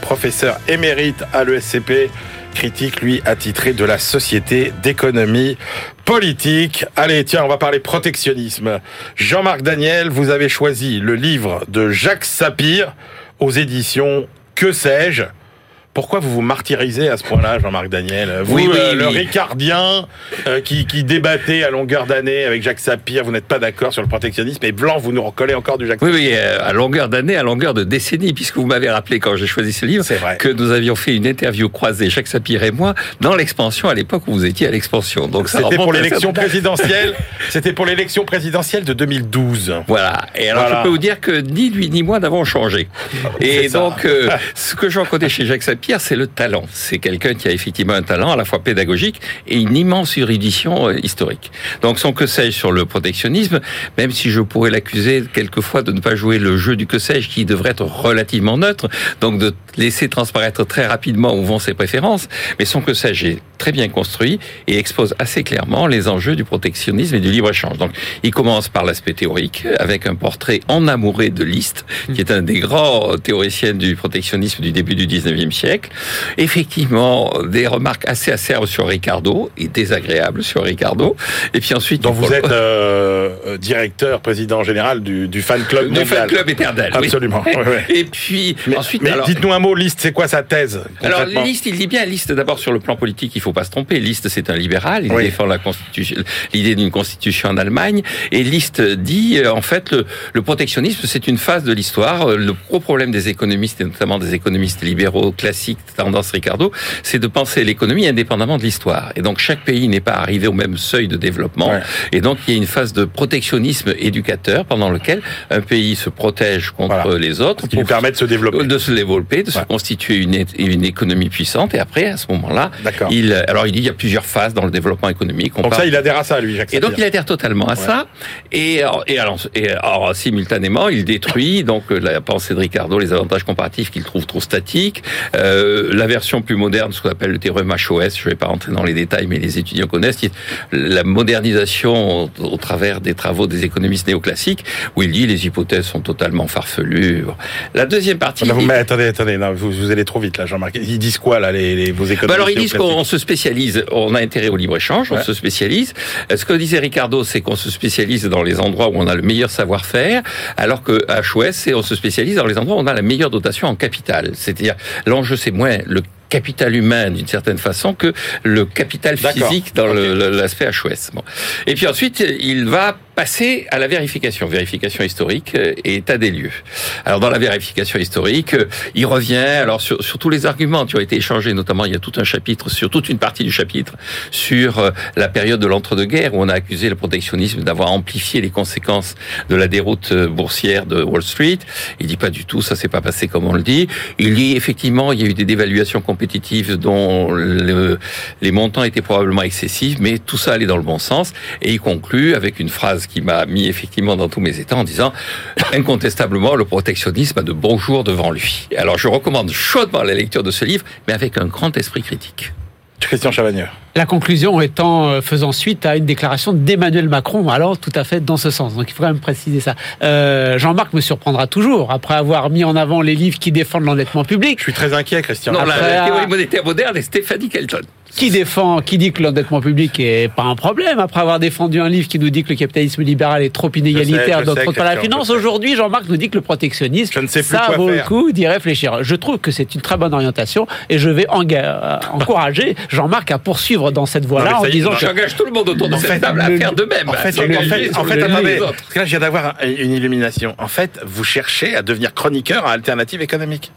professeur émérite à l'ESCP critique, lui, attitré de la Société d'économie politique. Allez, tiens, on va parler protectionnisme. Jean-Marc Daniel, vous avez choisi le livre de Jacques Sapir aux éditions Que sais-je? Pourquoi vous vous martyrisez à ce point-là, Jean-Marc Daniel Vous, Oui, oui, euh, le oui. ricardien euh, qui, qui débattait à longueur d'année avec Jacques Sapir, vous n'êtes pas d'accord sur le protectionnisme, et Blanc, vous nous recollez encore du Jacques Oui, Sapir. oui, euh, à longueur d'année, à longueur de décennies, puisque vous m'avez rappelé quand j'ai choisi ce livre vrai. que nous avions fait une interview croisée, Jacques Sapir et moi, dans l'expansion à l'époque où vous étiez à l'expansion. Donc C'était pour l'élection présidentielle. *laughs* C'était pour l'élection présidentielle de 2012. Voilà. Et alors, Voilà. je peux vous dire que ni lui ni moi n'avons changé. Et donc, euh, ce que j'en connais chez Jacques Sapir, c'est le talent. C'est quelqu'un qui a effectivement un talent à la fois pédagogique et une immense érudition euh, historique. Donc, son que sais-je sur le protectionnisme, même si je pourrais l'accuser quelquefois de ne pas jouer le jeu du que sais-je qui devrait être relativement neutre, donc de laisser transparaître très rapidement où vont ses préférences, mais son que sais-je est très bien construit et expose assez clairement les enjeux du protectionnisme et du libre-échange. Donc, il commence par l'aspect théorique, avec un portrait enamouré de Liszt, qui est un des grands théoriciens du protectionnisme du début du 19e siècle. Effectivement, des remarques assez acerbes sur Ricardo, et désagréables sur Ricardo. Et puis ensuite... dont il vous faut- êtes *laughs* euh, directeur, président général du, du fan club le mondial. fan club éternel. Absolument. Et puis, Mais, ensuite... mais alors- dites-nous un mot, Liste, c'est quoi sa thèse Alors, Liste, il dit bien, Liste, d'abord sur le plan politique, il faut pas se tromper. Liste, c'est un libéral, il Oui. défend la constitution, l'idée d'une constitution en Allemagne. Et Liste dit, euh, en fait, le, le protectionnisme, c'est une phase de l'histoire. Euh, Le gros problème des économistes, et notamment des économistes libéraux classiques, tendance Ricardo, c'est de penser l'économie indépendamment de l'histoire. Et donc, chaque pays n'est pas arrivé au même seuil de développement. Ouais. Et donc, il y a une phase de protectionnisme éducateur pendant lequel un pays se protège contre Voilà. les autres. qui lui pour permet de se développer. de se développer, de se constituer une, une économie puissante. Et après, à ce moment-là, D'accord. Il, alors il dit il y a plusieurs phases dans le développement économique. On Donc parle- ça, il adhère à ça, lui, Jacques et donc il adhère totalement à ça. Et, alors- et, alors, et alors, simultanément, il détruit *laughs* donc euh, la pensée de Ricardo, les avantages comparatifs qu'il trouve trop statiques. Euh, la version plus moderne, ce qu'on appelle le théorème HOS, je ne vais pas rentrer dans les détails, mais les étudiants connaissent, la modernisation au, au travers des travaux des économistes néoclassiques, où il dit les hypothèses sont totalement farfelues. La deuxième partie... Non, vous- il- mais attendez, attendez, non, vous, vous allez trop vite là, Jean-Marc. Ils disent quoi là, les, les- vos économistes Bah alors ils disent qu'on se spécialise, on a intérêt au libre-échange, Ouais. on se spécialise. Euh, Ce que disait Ricardo, c'est qu'on se spécialise dans les endroits où on a le meilleur savoir-faire, alors que HOS, c'est on se spécialise dans les endroits où on a la meilleure dotation en capital. C'est-à-dire l'enjeu, c'est moins le capital humain d'une certaine façon que le capital physique dans le- Ok. le- l'aspect HOS. Bon. Et puis ensuite, il va passer à la vérification, vérification historique euh, et état des lieux. Alors dans la vérification historique, euh, il revient alors sur, sur tous les arguments qui ont été échangés, notamment il y a tout un chapitre sur toute une partie du chapitre sur euh, la période de l'entre-deux-guerres où on a accusé le protectionnisme d'avoir amplifié les conséquences de la déroute boursière de Wall Street. Il dit pas du tout, ça s'est pas passé comme on le dit. Il dit effectivement, il y a eu des dévaluations comparables dont le- les montants étaient probablement excessifs, mais tout ça allait dans le bon sens. Et il conclut avec une phrase qui m'a mis effectivement dans tous mes états en disant incontestablement le protectionnisme a de bons jours devant lui. Alors je recommande chaudement la lecture de ce livre, mais avec un grand esprit critique. Christian Chavagneux. La conclusion étant euh, faisant suite à une déclaration d'Emmanuel Macron, alors tout à fait dans ce sens. Donc il faut quand même préciser ça. Euh, Jean-Marc me surprendra toujours après avoir mis en avant les livres qui défendent l'endettement public. Je suis très inquiet, Christian. Non, la, Après, la théorie monétaire moderne est Stéphanie Kelton. Qui défend, qui dit que l'endettement public est pas un problème après avoir défendu un livre qui nous dit que le capitalisme libéral est trop inégalitaire, donc contre la finance. Aujourd'hui, Jean-Marc nous dit que le protectionnisme, Je ne sais plus ça quoi vaut faire. le coup d'y réfléchir. Je trouve que c'est une très bonne orientation et je vais euh, encourager Jean-Marc à poursuivre dans cette voie-là en disant non, que J'engage tout le monde autour de cette fait, table à le- faire de même. En fait, en fait, en fait, attendez, parce que là, je viens d'avoir une illumination. En fait, vous cherchez à devenir chroniqueur à Alternative économique.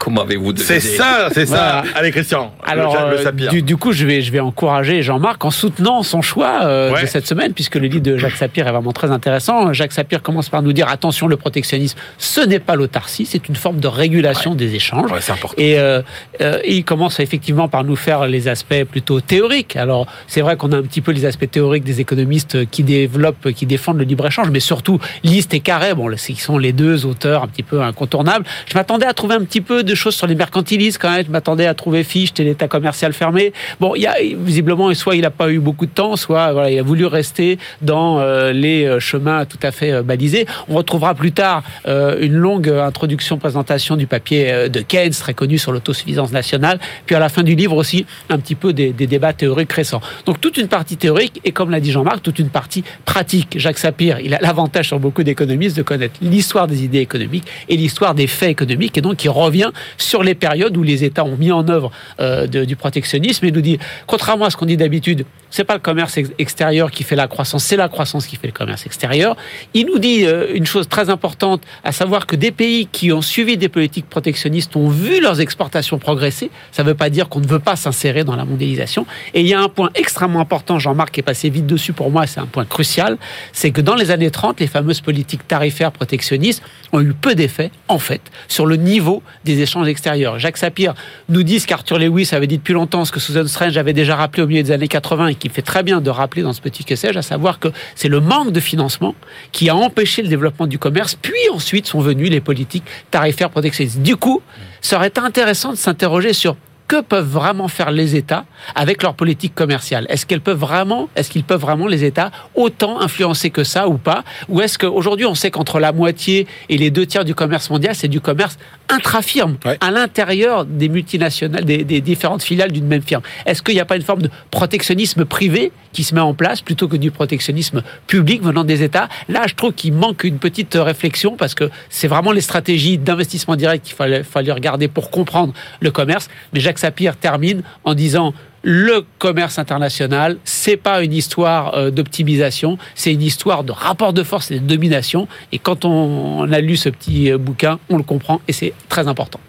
Comment avez-vous deviné C'est ça, c'est ça. Voilà. Allez, Christian. Alors, le, le euh, Sapir. du, du coup, je vais, je vais encourager Jean-Marc en soutenant son choix euh, Ouais. de cette semaine, puisque le livre de Jacques Sapir est vraiment très intéressant. Jacques Sapir commence par nous dire attention, le protectionnisme, ce n'est pas l'autarcie, c'est une forme de régulation des échanges. Ouais, c'est important. Et euh, euh, il commence effectivement par nous faire les aspects plutôt théoriques. Alors, c'est vrai qu'on a un petit peu les aspects théoriques des économistes qui développent, qui défendent le libre-échange, mais surtout Liste et Carré, bon, c'est qui sont les deux auteurs un petit peu incontournables. Je m'attendais à trouver un petit peu de choses sur les mercantilistes quand même. Je m'attendais à trouver Fichte et l'État commercial fermé. Bon, il y a visiblement, soit il n'a pas eu beaucoup de temps, soit voilà, il a voulu rester dans euh, les euh, chemins tout à fait euh, balisés. On retrouvera plus tard une longue introduction, présentation du papier de Keynes, très connu sur l'autosuffisance nationale. Puis à la fin du livre aussi, un petit peu des débats théoriques récents. Donc toute une partie théorique et comme l'a dit Jean-Marc, toute une partie pratique. Jacques Sapir, il a l'avantage sur beaucoup d'économistes de connaître l'histoire des idées économiques et l'histoire des faits économiques et donc il revient sur les périodes où les États ont mis en œuvre euh, du protectionnisme et nous dit, contrairement à ce qu'on dit d'habitude, c'est pas le commerce ex- extérieur qui fait la croissance, c'est la croissance qui fait le commerce extérieur. Il nous dit euh, une chose très importante, à savoir que des pays qui ont suivi des politiques protectionnistes ont vu leurs exportations progresser. Ça ne veut pas dire qu'on ne veut pas s'insérer dans la mondialisation. Et il y a un point extrêmement important, Jean-Marc est passé vite dessus pour moi, c'est un point crucial, c'est que dans les années 30, les fameuses politiques tarifaires protectionnistes ont eu peu d'effet, en fait, sur le niveau des échanges extérieurs. Jacques Sapir nous dit ce qu'Arthur Lewis avait dit depuis longtemps, ce que Susan Strange avait déjà rappelé au milieu des années 80 et qui fait très bien de rappeler dans ce petit que sais-je, à savoir que c'est le manque de financement qui a empêché le développement du commerce, puis ensuite sont venues les politiques tarifaires protectionnistes. Du coup, ça aurait intéressant de s'interroger sur que peuvent vraiment faire les États avec leur politique commerciale? Est-ce qu'elles peuvent vraiment, est-ce qu'ils peuvent vraiment les États autant influencer que ça ou pas? Ou est-ce qu'aujourd'hui on sait qu'entre la moitié et les deux tiers du commerce mondial, c'est du commerce intra-firme Ouais. à l'intérieur des multinationales, des, des différentes filiales d'une même firme? Est-ce qu'il n'y a pas une forme de protectionnisme privé qui se met en place plutôt que du protectionnisme public venant des États? Là, je trouve qu'il manque une petite réflexion parce que c'est vraiment les stratégies d'investissement direct qu'il fallait, fallait regarder pour comprendre le commerce. Mais Sapir termine en disant le commerce international, c'est pas une histoire euh, d'optimisation, c'est une histoire de rapport de force et de domination. Et quand on, a lu ce petit euh, bouquin, on le comprend et c'est très important.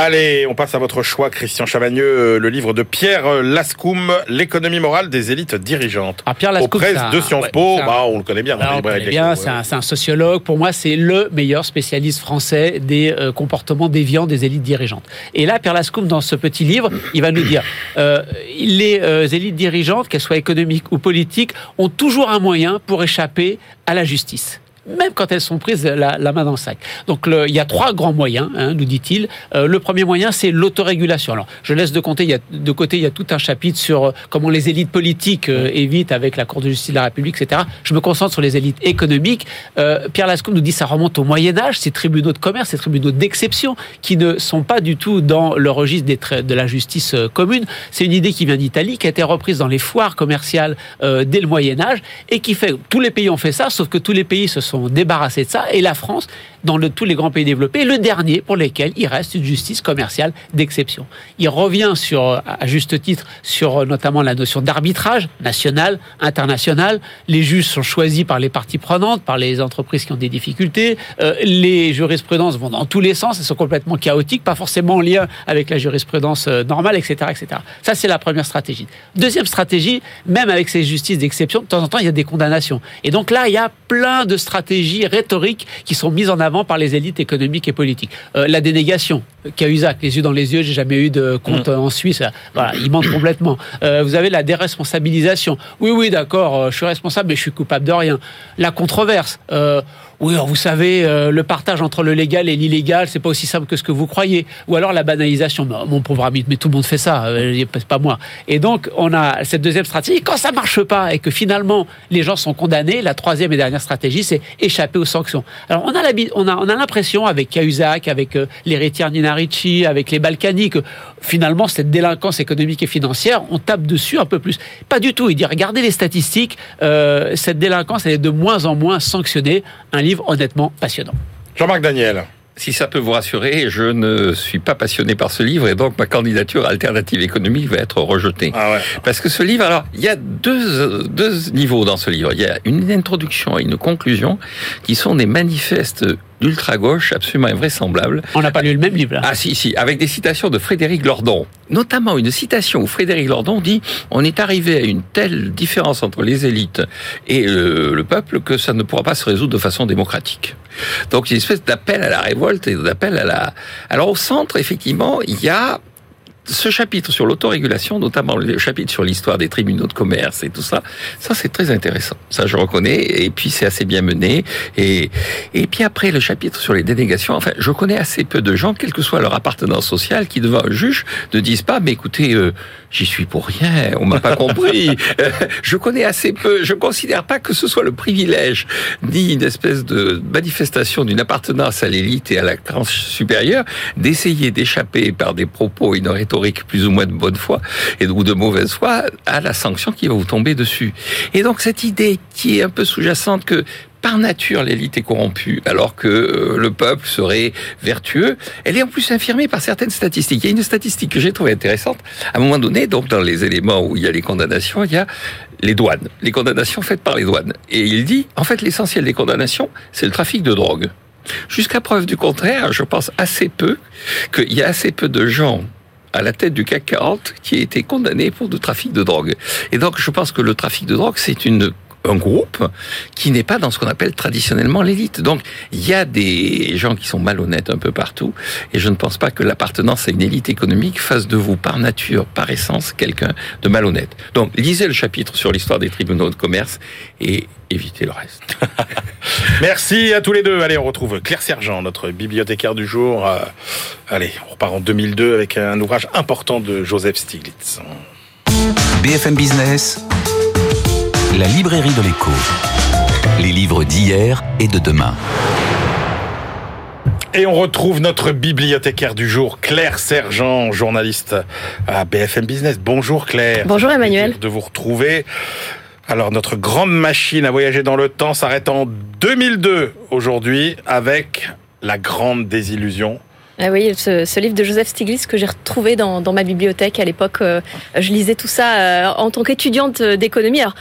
Allez, on passe à votre choix, Christian Chavagneux, euh, le livre de Pierre Lascoum, L'économie morale des élites dirigeantes. Ah, Pierre Aux Lascoum, presses c'est un- de Sciences ouais, Po, un- bah, on le connaît bien. bien, l'écho, c'est ouais. un, sociologue. Pour moi, c'est le meilleur spécialiste français des euh, comportements déviants des élites dirigeantes. Et là, Pierre Lascoum, dans ce petit livre, il va nous dire euh, les euh, élites dirigeantes, qu'elles soient économiques ou politiques, ont toujours un moyen pour échapper à la justice même quand elles sont prises la, la main dans le sac. Donc le- il y a trois grands moyens, hein, nous dit-il. Euh, le premier moyen, c'est l'autorégulation. Alors je laisse de, compter, il y a, de côté, il y a tout un chapitre sur euh, comment les élites politiques euh, évitent avec la Cour de justice de la République, etc. Je me concentre sur les élites économiques. Euh, Pierre Lascaux nous dit que ça remonte au Moyen Âge, ces tribunaux de commerce, ces tribunaux d'exception, qui ne sont pas du tout dans le registre des de la justice commune. C'est une idée qui vient d'Italie, qui a été reprise dans les foires commerciales dès le Moyen Âge, et qui fait tous les pays ont fait ça, sauf que tous les pays se sont débarrassés de ça, et la France, dans tous les grands pays développés, le dernier pour lesquels il reste une justice commerciale d'exception. Il revient sur, à juste titre, sur euh, notamment la notion d'arbitrage national, international. Les juges sont choisis par les parties prenantes, par les entreprises qui ont des difficultés. Euh, les jurisprudences vont dans tous les sens, elles sont complètement chaotiques, pas forcément en lien avec la jurisprudence euh, normale, etc., etc. Ça, c'est la première stratégie. Deuxième stratégie, même avec ces justices d'exception, de temps en temps, il y a des condamnations. Et donc là, il y a plein de stratégies stratégies rhétoriques qui sont mises en avant par les élites économiques et politiques. Euh, la dénégation, Cahuzac, les yeux dans les yeux, j'ai jamais eu de compte en Suisse. Voilà, il ment complètement. Euh, vous avez la déresponsabilisation. Oui, oui, d'accord, euh, je suis responsable, mais je suis coupable de rien. La controverse. Euh, oui, alors vous savez, euh, le partage entre le légal et l'illégal, c'est pas aussi simple que ce que vous croyez. Ou alors la banalisation. Mon pauvre ami, mais tout le monde fait ça, euh, pas moi. Et donc, on a cette deuxième stratégie. Quand ça marche pas et que finalement les gens sont condamnés, la troisième et dernière stratégie, c'est échapper aux sanctions. Alors, on a l'impression avec Cahuzac, avec euh, l'héritière Nina Ricci, avec les Balkany, que finalement cette délinquance économique et financière, on tape dessus un peu plus. Pas du tout. Il dit regardez les statistiques, euh, cette délinquance elle est de moins en moins sanctionnée. Livre honnêtement passionnant. Jean-Marc Daniel. Si ça peut vous rassurer, je ne suis pas passionné par ce livre et donc ma candidature à alternative économique va être rejetée. Ah ouais. Parce que ce livre, alors, il y a deux, deux niveaux dans ce livre. Il y a une introduction et une conclusion qui sont des manifestes d'ultra-gauche absolument invraisemblables. On n'a pas lu le même livre là. Ah si, si, avec des citations de Frédéric Lordon. Notamment une citation où Frédéric Lordon dit « On est arrivé à une telle différence entre les élites et le, le peuple que ça ne pourra pas se résoudre de façon démocratique. » Donc il y a une espèce d'appel à la révolte et d'appel à la... Alors au centre, effectivement, il y a ce chapitre sur l'autorégulation, notamment le chapitre sur l'histoire des tribunaux de commerce et tout ça, ça c'est très intéressant. Ça je reconnais. Et puis c'est assez bien mené. Et et puis après le chapitre sur les dénégations. Enfin, je connais assez peu de gens, quelle que soit leur appartenance sociale, qui devant un juge ne disent pas, mais écoutez, euh, j'y suis pour rien. On m'a pas compris. *laughs* Euh, je connais assez peu. Je considère pas que ce soit le privilège ni une espèce de manifestation d'une appartenance à l'élite et à la classe supérieure d'essayer d'échapper par des propos et plus ou moins de bonne foi et ou de mauvaise foi à la sanction qui va vous tomber dessus. Et donc cette idée qui est un peu sous-jacente que par nature l'élite est corrompue alors que euh, le peuple serait vertueux, elle est en plus infirmée par certaines statistiques. Il y a une statistique que j'ai trouvée intéressante. À un moment donné, donc dans les éléments où il y a les condamnations, il y a les douanes, les condamnations faites par les douanes. Et il dit, en fait, l'essentiel des condamnations, c'est le trafic de drogue. Jusqu'à preuve du contraire, je pense assez peu qu'il y a assez peu de gens à la tête du CAC 40 qui a été condamné pour du trafic de drogue. Et donc, je pense que le trafic de drogue, c'est une un groupe qui n'est pas dans ce qu'on appelle traditionnellement l'élite. Donc, il y a des gens qui sont malhonnêtes un peu partout, et je ne pense pas que l'appartenance à une élite économique fasse de vous, par nature, par essence, quelqu'un de malhonnête. Donc, lisez le chapitre sur l'histoire des tribunaux de commerce et évitez le reste. *laughs* Merci à tous les deux. Allez, on retrouve Claire Sergent, notre bibliothécaire du jour. Euh, allez, on repart en 2002 avec un ouvrage important de Joseph Stiglitz. BFM Business, la librairie de l'écho. Les livres d'hier et de demain. Et on retrouve notre bibliothécaire du jour, Claire Sergent, journaliste à BFM Business. Bonjour Claire. Bonjour, Emmanuel. De vous retrouver. Alors notre grande machine à voyager dans le temps s'arrête en 2002 aujourd'hui avec la grande désillusion. Ah oui, ce, ce livre de Joseph Stiglitz que j'ai retrouvé dans, dans ma bibliothèque à l'époque. euh, je lisais tout ça euh, en tant qu'étudiante d'économie. Alors, euh,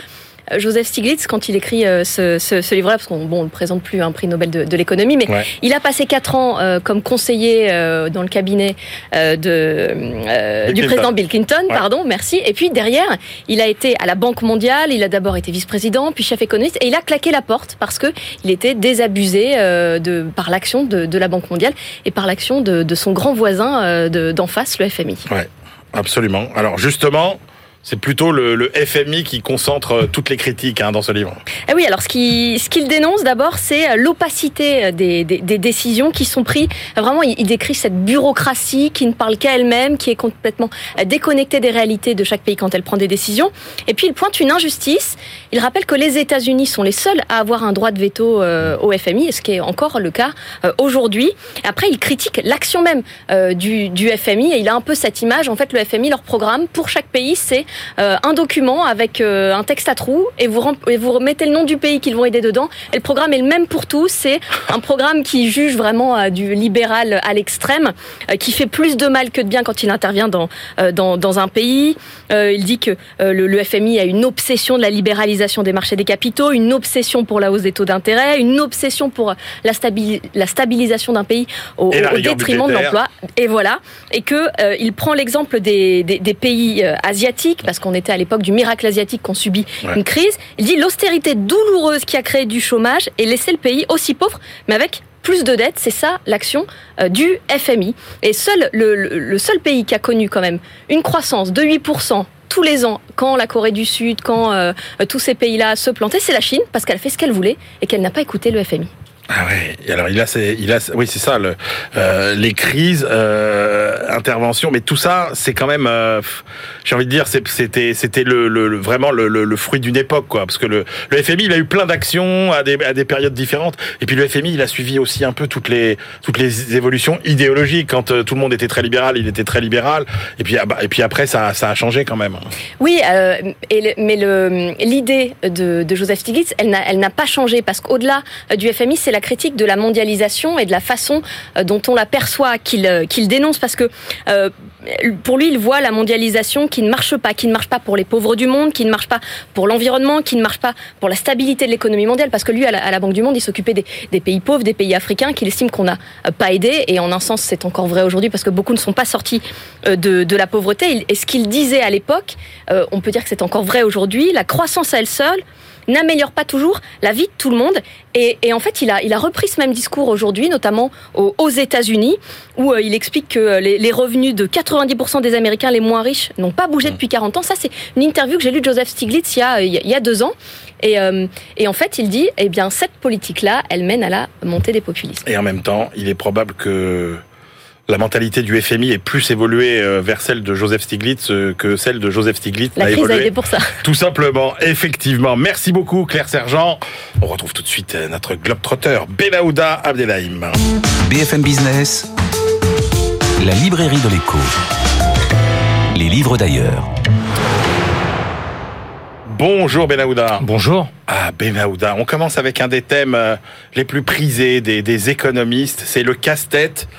Joseph Stiglitz, quand il écrit euh, ce, ce, ce livre-là, parce qu'on bon, on ne présente plus un prix Nobel de, de l'économie, mais Ouais. il a passé quatre ans euh, comme conseiller euh, dans le cabinet euh, de, du Clinton. président Bill Clinton, Ouais. pardon, merci. Et puis derrière, il a été à la Banque mondiale, il a d'abord été vice-président, puis chef économiste, et il a claqué la porte parce que il était désabusé de, par l'action de, de la Banque mondiale et par l'action de, de son grand voisin de- d'en face, le FMI. Ouais, absolument. Alors justement, c'est plutôt le, FMI qui concentre euh, toutes les critiques hein, dans ce livre. Ah oui, alors ce qu'il ce qu'il dénonce d'abord, c'est euh, l'opacité des, des, des décisions qui sont prises. Vraiment, il, décrit cette bureaucratie qui ne parle qu'à elle-même, qui est complètement euh, déconnectée des réalités de chaque pays quand elle prend des décisions. Et puis, il pointe une injustice. Il rappelle que les États-Unis sont les seuls à avoir un droit de veto euh, au FMI, ce qui est encore le cas euh, aujourd'hui. Après, il critique l'action même euh, du, du FMI et il a un peu cette image. En fait, le FMI, leur programme pour chaque pays, c'est euh, un document avec euh, un texte à trous et vous, et vous remettez le nom du pays qu'ils vont aider dedans. Et le programme est le même pour tous. C'est un programme qui juge vraiment euh, du libéral à l'extrême, euh, qui fait plus de mal que de bien quand il intervient dans, euh, dans, dans un pays. Euh, il dit que euh, le, le FMI a une obsession de la libéralisation des marchés des capitaux, une obsession pour la hausse des taux d'intérêt, une obsession pour la, stabi- la stabilisation d'un pays au, détriment de l'emploi. Et voilà. Et que euh, il prend l'exemple des, des, des pays euh, asiatiques asiatique, parce qu'on était à l'époque du miracle asiatique qu'on subit Ouais. une crise. Il dit l'austérité douloureuse qui a créé du chômage et laissé le pays aussi pauvre, mais avec plus de dettes. C'est ça l'action euh, du FMI. Et seul le, le- le seul pays qui a connu quand même une croissance de 8% tous les ans, quand la Corée du Sud, quand euh, tous ces pays-là se plantaient, c'est la Chine, parce qu'elle a fait ce qu'elle voulait et qu'elle n'a pas écouté le FMI. Ah ouais. Alors il a, ses- il a, oui c'est ça, le, euh, les crises, euh, interventions, mais tout ça, c'est quand même, euh, j'ai envie de dire, c'était, c'était le, le- vraiment le, le- fruit d'une époque, quoi. Parce que le, le FMI, il a eu plein d'actions à des, à des périodes différentes, et puis le FMI, il a suivi aussi un peu toutes les, toutes les évolutions idéologiques. Quand euh, tout le monde était très libéral, il était très libéral, et puis, ah bah, et puis après, ça, ça a changé quand même. Oui, euh, et mais l'idée de, de Joseph Stiglitz, elle n'a elle n'a pas changé parce qu'au-delà euh, du FMI, c'est la critique de la mondialisation et de la façon euh, dont on l'aperçoit qu'il euh, qu'il dénonce parce que euh, pour lui, il voit la mondialisation qui ne marche pas, qui ne marche pas pour les pauvres du monde, qui ne marche pas pour l'environnement, qui ne marche pas pour la stabilité de l'économie mondiale parce que lui, à la, la Banque du Monde, il s'occupait des, pays pauvres, des pays africains qu'il estime qu'on n'a pas aidé et en un sens, c'est encore vrai aujourd'hui parce que beaucoup ne sont pas sortis de, la pauvreté. Et ce qu'il disait à l'époque, on peut dire que c'est encore vrai aujourd'hui, la croissance à elle seule n'améliore pas toujours la vie de tout le monde. Et, et en fait, il a, il a repris ce même discours aujourd'hui, notamment aux, aux États-Unis, où euh, il explique que les, les revenus de 90% des Américains les moins riches n'ont pas bougé depuis 40 ans. Ça, c'est une interview que j'ai lue de Joseph Stiglitz il y a, il y a- il y a deux ans. Et, euh, et en fait, il dit, eh bien, cette politique-là, elle mène à la montée des populismes. Et en même temps, il est probable que la mentalité du FMI est plus évoluée euh, vers celle de Joseph Stiglitz euh, que celle de Joseph Stiglitz La crise a été pour ça. Tout simplement, effectivement. Merci beaucoup Claire Sergent. On retrouve tout de suite euh, notre globetrotter Benaouda Abdelhaim. BFM Business, la librairie de l'écho. Les livres d'ailleurs. Bonjour Benaouda. Bonjour. Ah Benaouda, on commence avec un des thèmes les plus prisés des, des économistes, c'est le casse-tête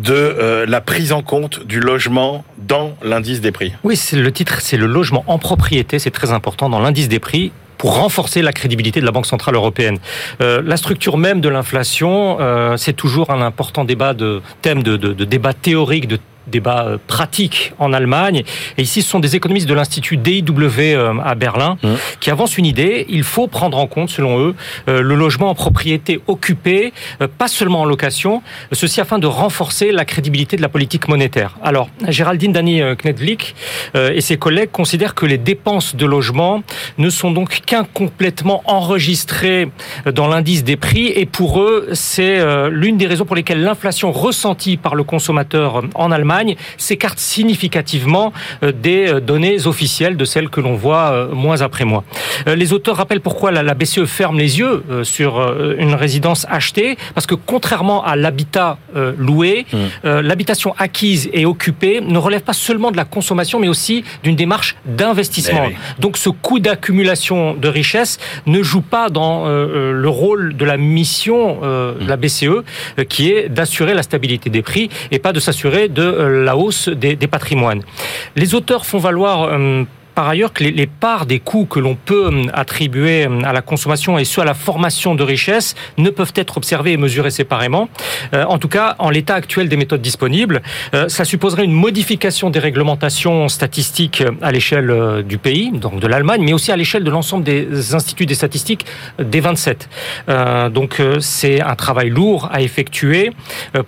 de euh, la prise en compte du logement dans l'indice des prix. Oui, le titre, c'est le logement en propriété, c'est très important dans l'indice des prix pour renforcer la crédibilité de la Banque centrale européenne. Euh, la structure même de l'inflation, euh, c'est toujours un important débat de thème de, de, de débat théorique, de débat euh, pratique en Allemagne. Et ici, ce sont des économistes de l'Institut DIW euh, à Berlin Mmh. qui avancent une idée. Il faut prendre en compte, selon eux, euh, le logement en propriété occupé, euh, pas seulement en location, ceci afin de renforcer la crédibilité de la politique monétaire. Alors, Géraldine euh, Knedlik et ses collègues considèrent que les dépenses de logement ne sont donc qu'incomplètement enregistrées dans l'indice des prix et pour eux, c'est l'une des raisons pour lesquelles l'inflation ressentie par le consommateur en Allemagne s'écarte significativement euh, des euh, données officielles de celles que l'on voit euh, mois après mois. Les auteurs rappellent pourquoi la, BCE ferme les yeux sur une résidence achetée, parce que contrairement à l'habitat loué, euh, l'habitation acquise et occupée ne relève pas seulement de la consommation, mais aussi d'une démarche d'investissement. Eh oui. Donc ce coût d'accumulation de richesse ne joue pas dans le rôle de la mission de la BCE, euh, qui est d'assurer la stabilité des prix et pas de s'assurer de la hausse des, des patrimoines. Les auteurs font valoir euh, par ailleurs que les, parts des coûts que l'on peut euh, attribuer euh, à la consommation et ceux à la formation de richesse ne peuvent être observés et mesurés séparément. Euh, en tout cas, en l'état actuel des méthodes disponibles, euh, ça supposerait une modification des réglementations statistiques euh, à l'échelle du pays, donc de l'Allemagne, mais aussi à l'échelle de l'ensemble des instituts des statistiques des 27. Euh, donc c'est un travail lourd à effectuer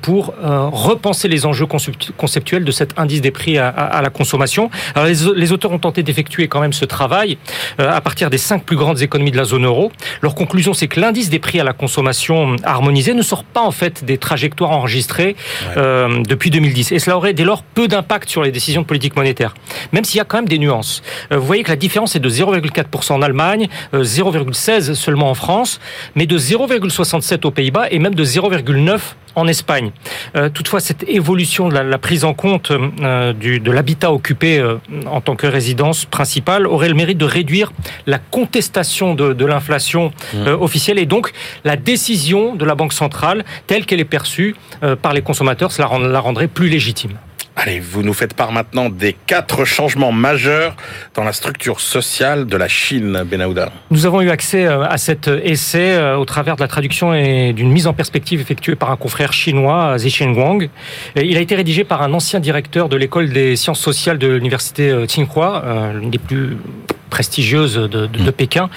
pour repenser les enjeux concept- conceptuels de cet indice des prix à, la consommation. Alors les, les auteurs ont tenté d'effectuer quand même ce travail euh, à partir des cinq plus grandes économies de la zone euro. Leur conclusion, c'est que l'indice des prix à la consommation harmonisé ne sort pas en fait des trajectoires enregistrées euh, depuis 2010. Et cela aurait dès lors peu d'impact sur les décisions de politique monétaire, même s'il y a quand même des nuances. Euh, vous voyez que la différence est de 0,4% en Allemagne, euh, 0,16 seulement en France, mais de 0,67 aux Pays-Bas et même de 0,9 en Espagne. Euh, toutefois, cette évolution de la, la prise en compte euh, du, de l'habitat occupé euh, en tant que résidence principale aurait le mérite de réduire la contestation de, de l'inflation euh, officielle et donc la décision de la Banque centrale telle qu'elle est perçue euh, par les consommateurs, cela rend- la rendrait plus légitime. Allez, vous nous faites part maintenant des quatre changements majeurs dans la structure sociale de la Chine, Benahouda. Nous avons eu accès euh, à cet essai euh, au travers de la traduction et d'une mise en perspective effectuée par un confrère chinois, Zhi Guang. Il a été rédigé par un ancien directeur de l'école des sciences sociales de l'université euh, Tsinghua, l'une des plus prestigieuse de, de, de mm. Pékin.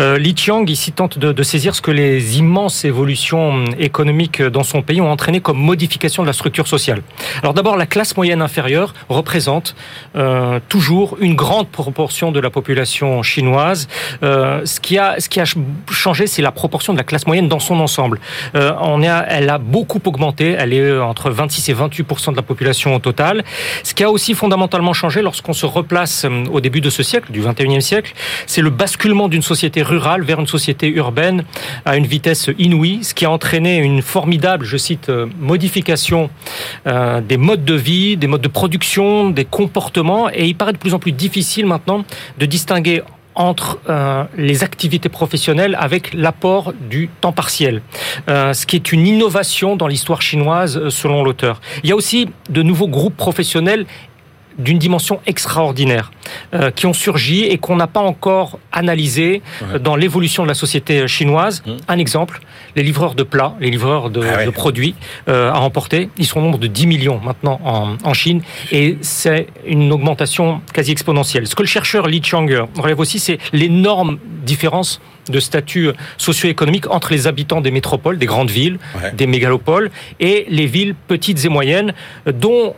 Euh, Li Qiang, ici, tente de, de, saisir ce que les immenses évolutions économiques dans son pays ont entraîné comme modification de la structure sociale. Alors d'abord, la classe moyenne inférieure représente euh, toujours une grande proportion de la population chinoise. Euh, ce, qui a, ce qui a changé, c'est la proportion de la classe moyenne dans son ensemble. Euh, on elle a beaucoup augmenté, elle est entre 26 et 28% de la population au total. Ce qui a aussi fondamentalement changé lorsqu'on se replace au début de ce siècle, du 21e siècle, c'est le basculement d'une société rurale vers une société urbaine à une vitesse inouïe, ce qui a entraîné une formidable, je cite, modification des modes de vie, des modes de production, des comportements, et il paraît de plus en plus difficile maintenant de distinguer entre euh, les activités professionnelles avec l'apport du temps partiel, euh, ce qui est une innovation dans l'histoire chinoise selon l'auteur. Il y a aussi de nouveaux groupes professionnels d'une dimension extraordinaire euh, qui ont surgi et qu'on n'a pas encore analysé ouais. dans l'évolution de la société chinoise. Mmh. Un exemple, les livreurs de plats, les livreurs de, ah ouais. de produits euh, à emporter, ils sont au nombre de 10 millions maintenant en, en Chine et c'est une augmentation quasi exponentielle. Ce que le chercheur Li Chang relève aussi, c'est l'énorme différence de statut socio-économique entre les habitants des métropoles, des grandes villes, ouais. des mégalopoles et les villes petites et moyennes dont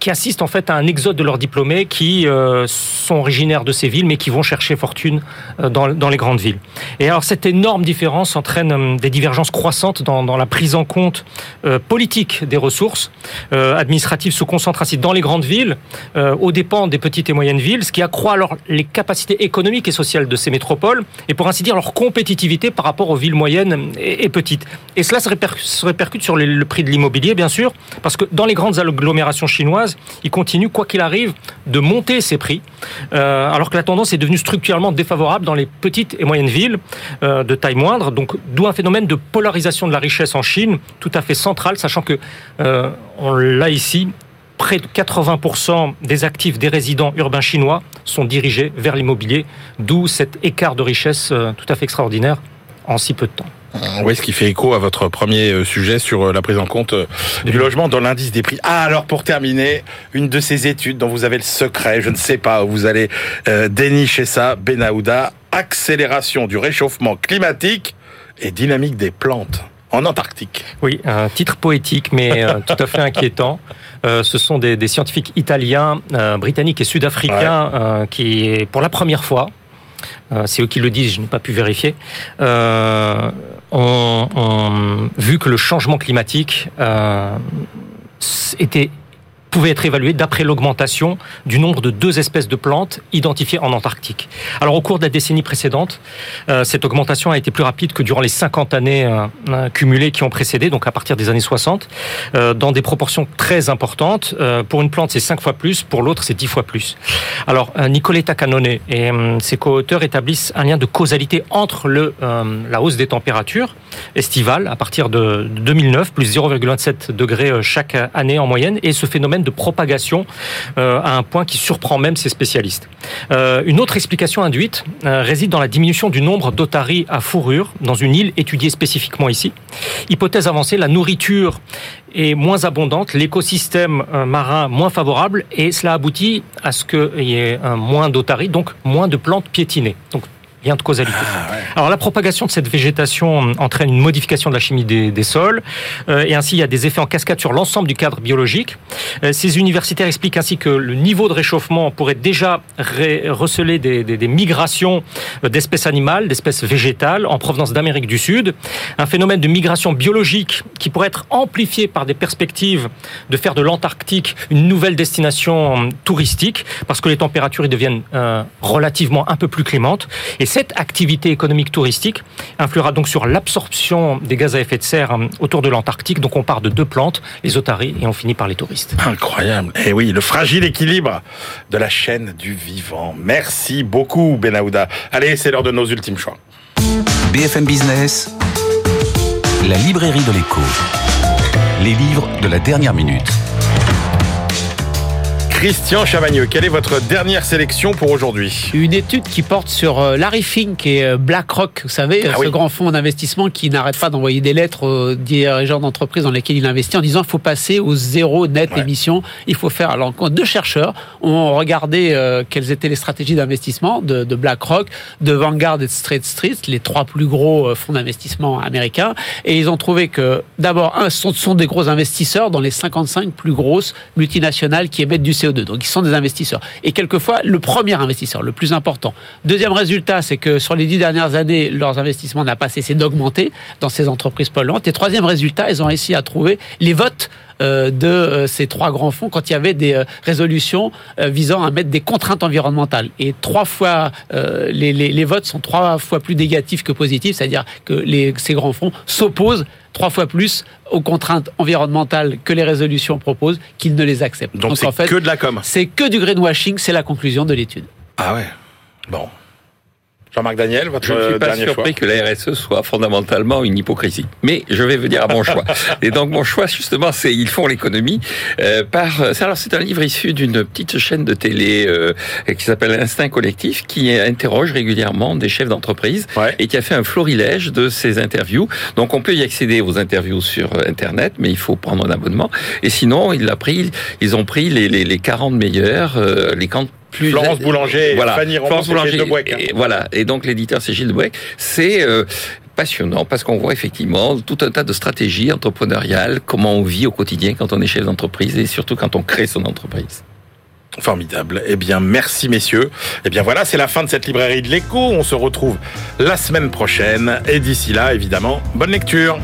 qui assistent en fait à un exode de leurs diplômés qui euh, sont originaires de ces villes mais qui vont chercher fortune euh, dans, dans, les grandes villes. Et alors cette énorme différence entraîne euh, des divergences croissantes dans, dans la prise en compte euh, politique des ressources administratives se concentrent ainsi dans les grandes villes aux dépens des petites et moyennes villes, ce qui accroît alors les capacités économiques et sociales de ces métropoles et pour ainsi dire leur compétitivité par rapport aux villes moyennes et, et petites. Et cela se, répercute, sur le prix de l'immobilier bien sûr parce que dans les grandes agglomérations chinoises il continue, quoi qu'il arrive, de monter ses prix, euh, alors que la tendance est devenue structurellement défavorable dans les petites et moyennes villes euh, de taille moindre. Donc, d'où un phénomène de polarisation de la richesse en Chine, tout à fait central, sachant que euh, l'a ici. Près de 80% des actifs des résidents urbains chinois sont dirigés vers l'immobilier, d'où cet écart de richesse tout à fait extraordinaire en si peu de temps. Oui, ce qui fait écho à votre premier euh, sujet sur euh, la prise en compte euh, du logement dans l'indice des prix. Ah, alors pour terminer, une de ces études dont vous avez le secret, je ne sais pas où vous allez dénicher ça, Benahouda, accélération du réchauffement climatique et dynamique des plantes en Antarctique. Oui, un titre poétique, mais *laughs* tout à fait inquiétant. Euh, ce sont des, des scientifiques italiens, euh, britanniques et sud-africains ouais. qui, pour la première fois, c'est eux qui le disent, je n'ai pas pu vérifier, euh, ont, ont, vu que le changement climatique euh, était pouvait être évalué d'après l'augmentation du nombre de deux espèces de plantes identifiées en Antarctique. Alors au cours de la décennie précédente, euh, cette augmentation a été plus rapide que durant les 50 années euh, cumulées qui ont précédé, donc à partir des années 60, euh, dans des proportions très importantes. Euh, pour une plante, c'est 5 fois plus, pour l'autre, c'est 10 fois plus. Alors euh, Nicoletta Canone et euh, ses co-auteurs établissent un lien de causalité entre le, la hausse des températures estivales à partir de 2009, plus 0,27 degrés chaque année en moyenne, et ce phénomène de propagation euh, à un point qui surprend même ces spécialistes. Euh, une autre explication induite euh, réside dans la diminution du nombre d'otaries à fourrure dans une île étudiée spécifiquement ici. Hypothèse avancée, la nourriture est moins abondante, l'écosystème marin moins favorable, et cela aboutit à ce qu'il y ait moins d'otaries, donc moins de plantes piétinées. Donc lien de causalité. Ah, ouais. Alors la propagation de cette végétation entraîne une modification de la chimie des, des sols euh, et ainsi il y a des effets en cascade sur l'ensemble du cadre biologique. Euh, ces universitaires expliquent ainsi que le niveau de réchauffement pourrait déjà receler des, des, des migrations euh, d'espèces animales, d'espèces végétales en provenance d'Amérique du Sud, un phénomène de migration biologique qui pourrait être amplifié par des perspectives de faire de l'Antarctique une nouvelle destination touristique parce que les températures y deviennent euh, relativement un peu plus clémentes et cette activité économique touristique influera donc sur l'absorption des gaz à effet de serre euh, autour de l'Antarctique. Donc on part de deux plantes, les otaries, et on finit par les touristes. Incroyable. Et eh oui, le fragile équilibre de la chaîne du vivant. Merci beaucoup, Benahouda. Allez, c'est l'heure de nos ultimes choix. BFM Business, la librairie de l'écho. Les livres de la dernière minute. Christian Chavagneux, quelle est votre dernière sélection pour aujourd'hui Une étude qui porte sur euh, Larry Fink et euh, BlackRock, vous savez, Ah ce oui. grand fonds d'investissement qui n'arrête pas d'envoyer des lettres aux dirigeants d'entreprises dans lesquelles il investit en disant qu'il faut passer au zéro net Ouais. émission. Il faut faire. Alors, deux chercheurs ont regardé euh, quelles étaient les stratégies d'investissement de, de BlackRock, de Vanguard et de State Street, les trois plus gros fonds d'investissement américains, et ils ont trouvé que d'abord, un, ce sont, ce sont des gros investisseurs dans les 55 plus grosses multinationales qui émettent du CO2. Donc, ils sont des investisseurs. Et quelquefois, le premier investisseur, le plus important. Deuxième résultat, c'est que sur les dix dernières années, leurs investissements n'ont pas cessé d'augmenter dans ces entreprises polluantes. Et troisième résultat, ils ont réussi à trouver les votes de euh, ces trois grands fonds quand il y avait des euh, résolutions euh, visant à mettre des contraintes environnementales. Et trois fois, euh, les, les, les votes sont trois fois plus négatifs que positifs, c'est-à-dire que les, ces grands fonds s'opposent trois fois plus aux contraintes environnementales que les résolutions proposent qu'ils ne les acceptent. Donc c'est en fait, que de la com. c'est que du greenwashing, c'est la conclusion de l'étude. Ah ouais. Bon. Jean-Marc Daniel, votre Je ne suis pas choix. surpris que la RSE soit fondamentalement une hypocrisie. Mais je vais venir à mon choix. *laughs* Et donc mon choix, justement, c'est ils font l'économie euh, par. Alors c'est un livre issu d'une petite chaîne de télé euh, qui s'appelle Instinct Collectif, qui interroge régulièrement des chefs d'entreprise Ouais. et qui a fait un florilège de ces interviews. Donc on peut y accéder aux interviews sur Internet, mais il faut prendre un abonnement. Et sinon, il a pris, ils ont pris les, les, les 40 meilleurs, euh, les 40 plus Florence Boulanger et voilà. Fanny Florence c'est Gilles Boulanger. Debouec, hein. Et, voilà. Et donc l'éditeur c'est Gilles Debouec. C'est euh, passionnant parce qu'on voit effectivement tout un tas de stratégies entrepreneuriales, comment on vit au quotidien quand on est chef d'entreprise et surtout quand on crée son entreprise. Formidable. Eh bien, merci messieurs. Eh bien voilà, c'est la fin de cette librairie de l'écho. On se retrouve la semaine prochaine. Et d'ici là, évidemment, bonne lecture.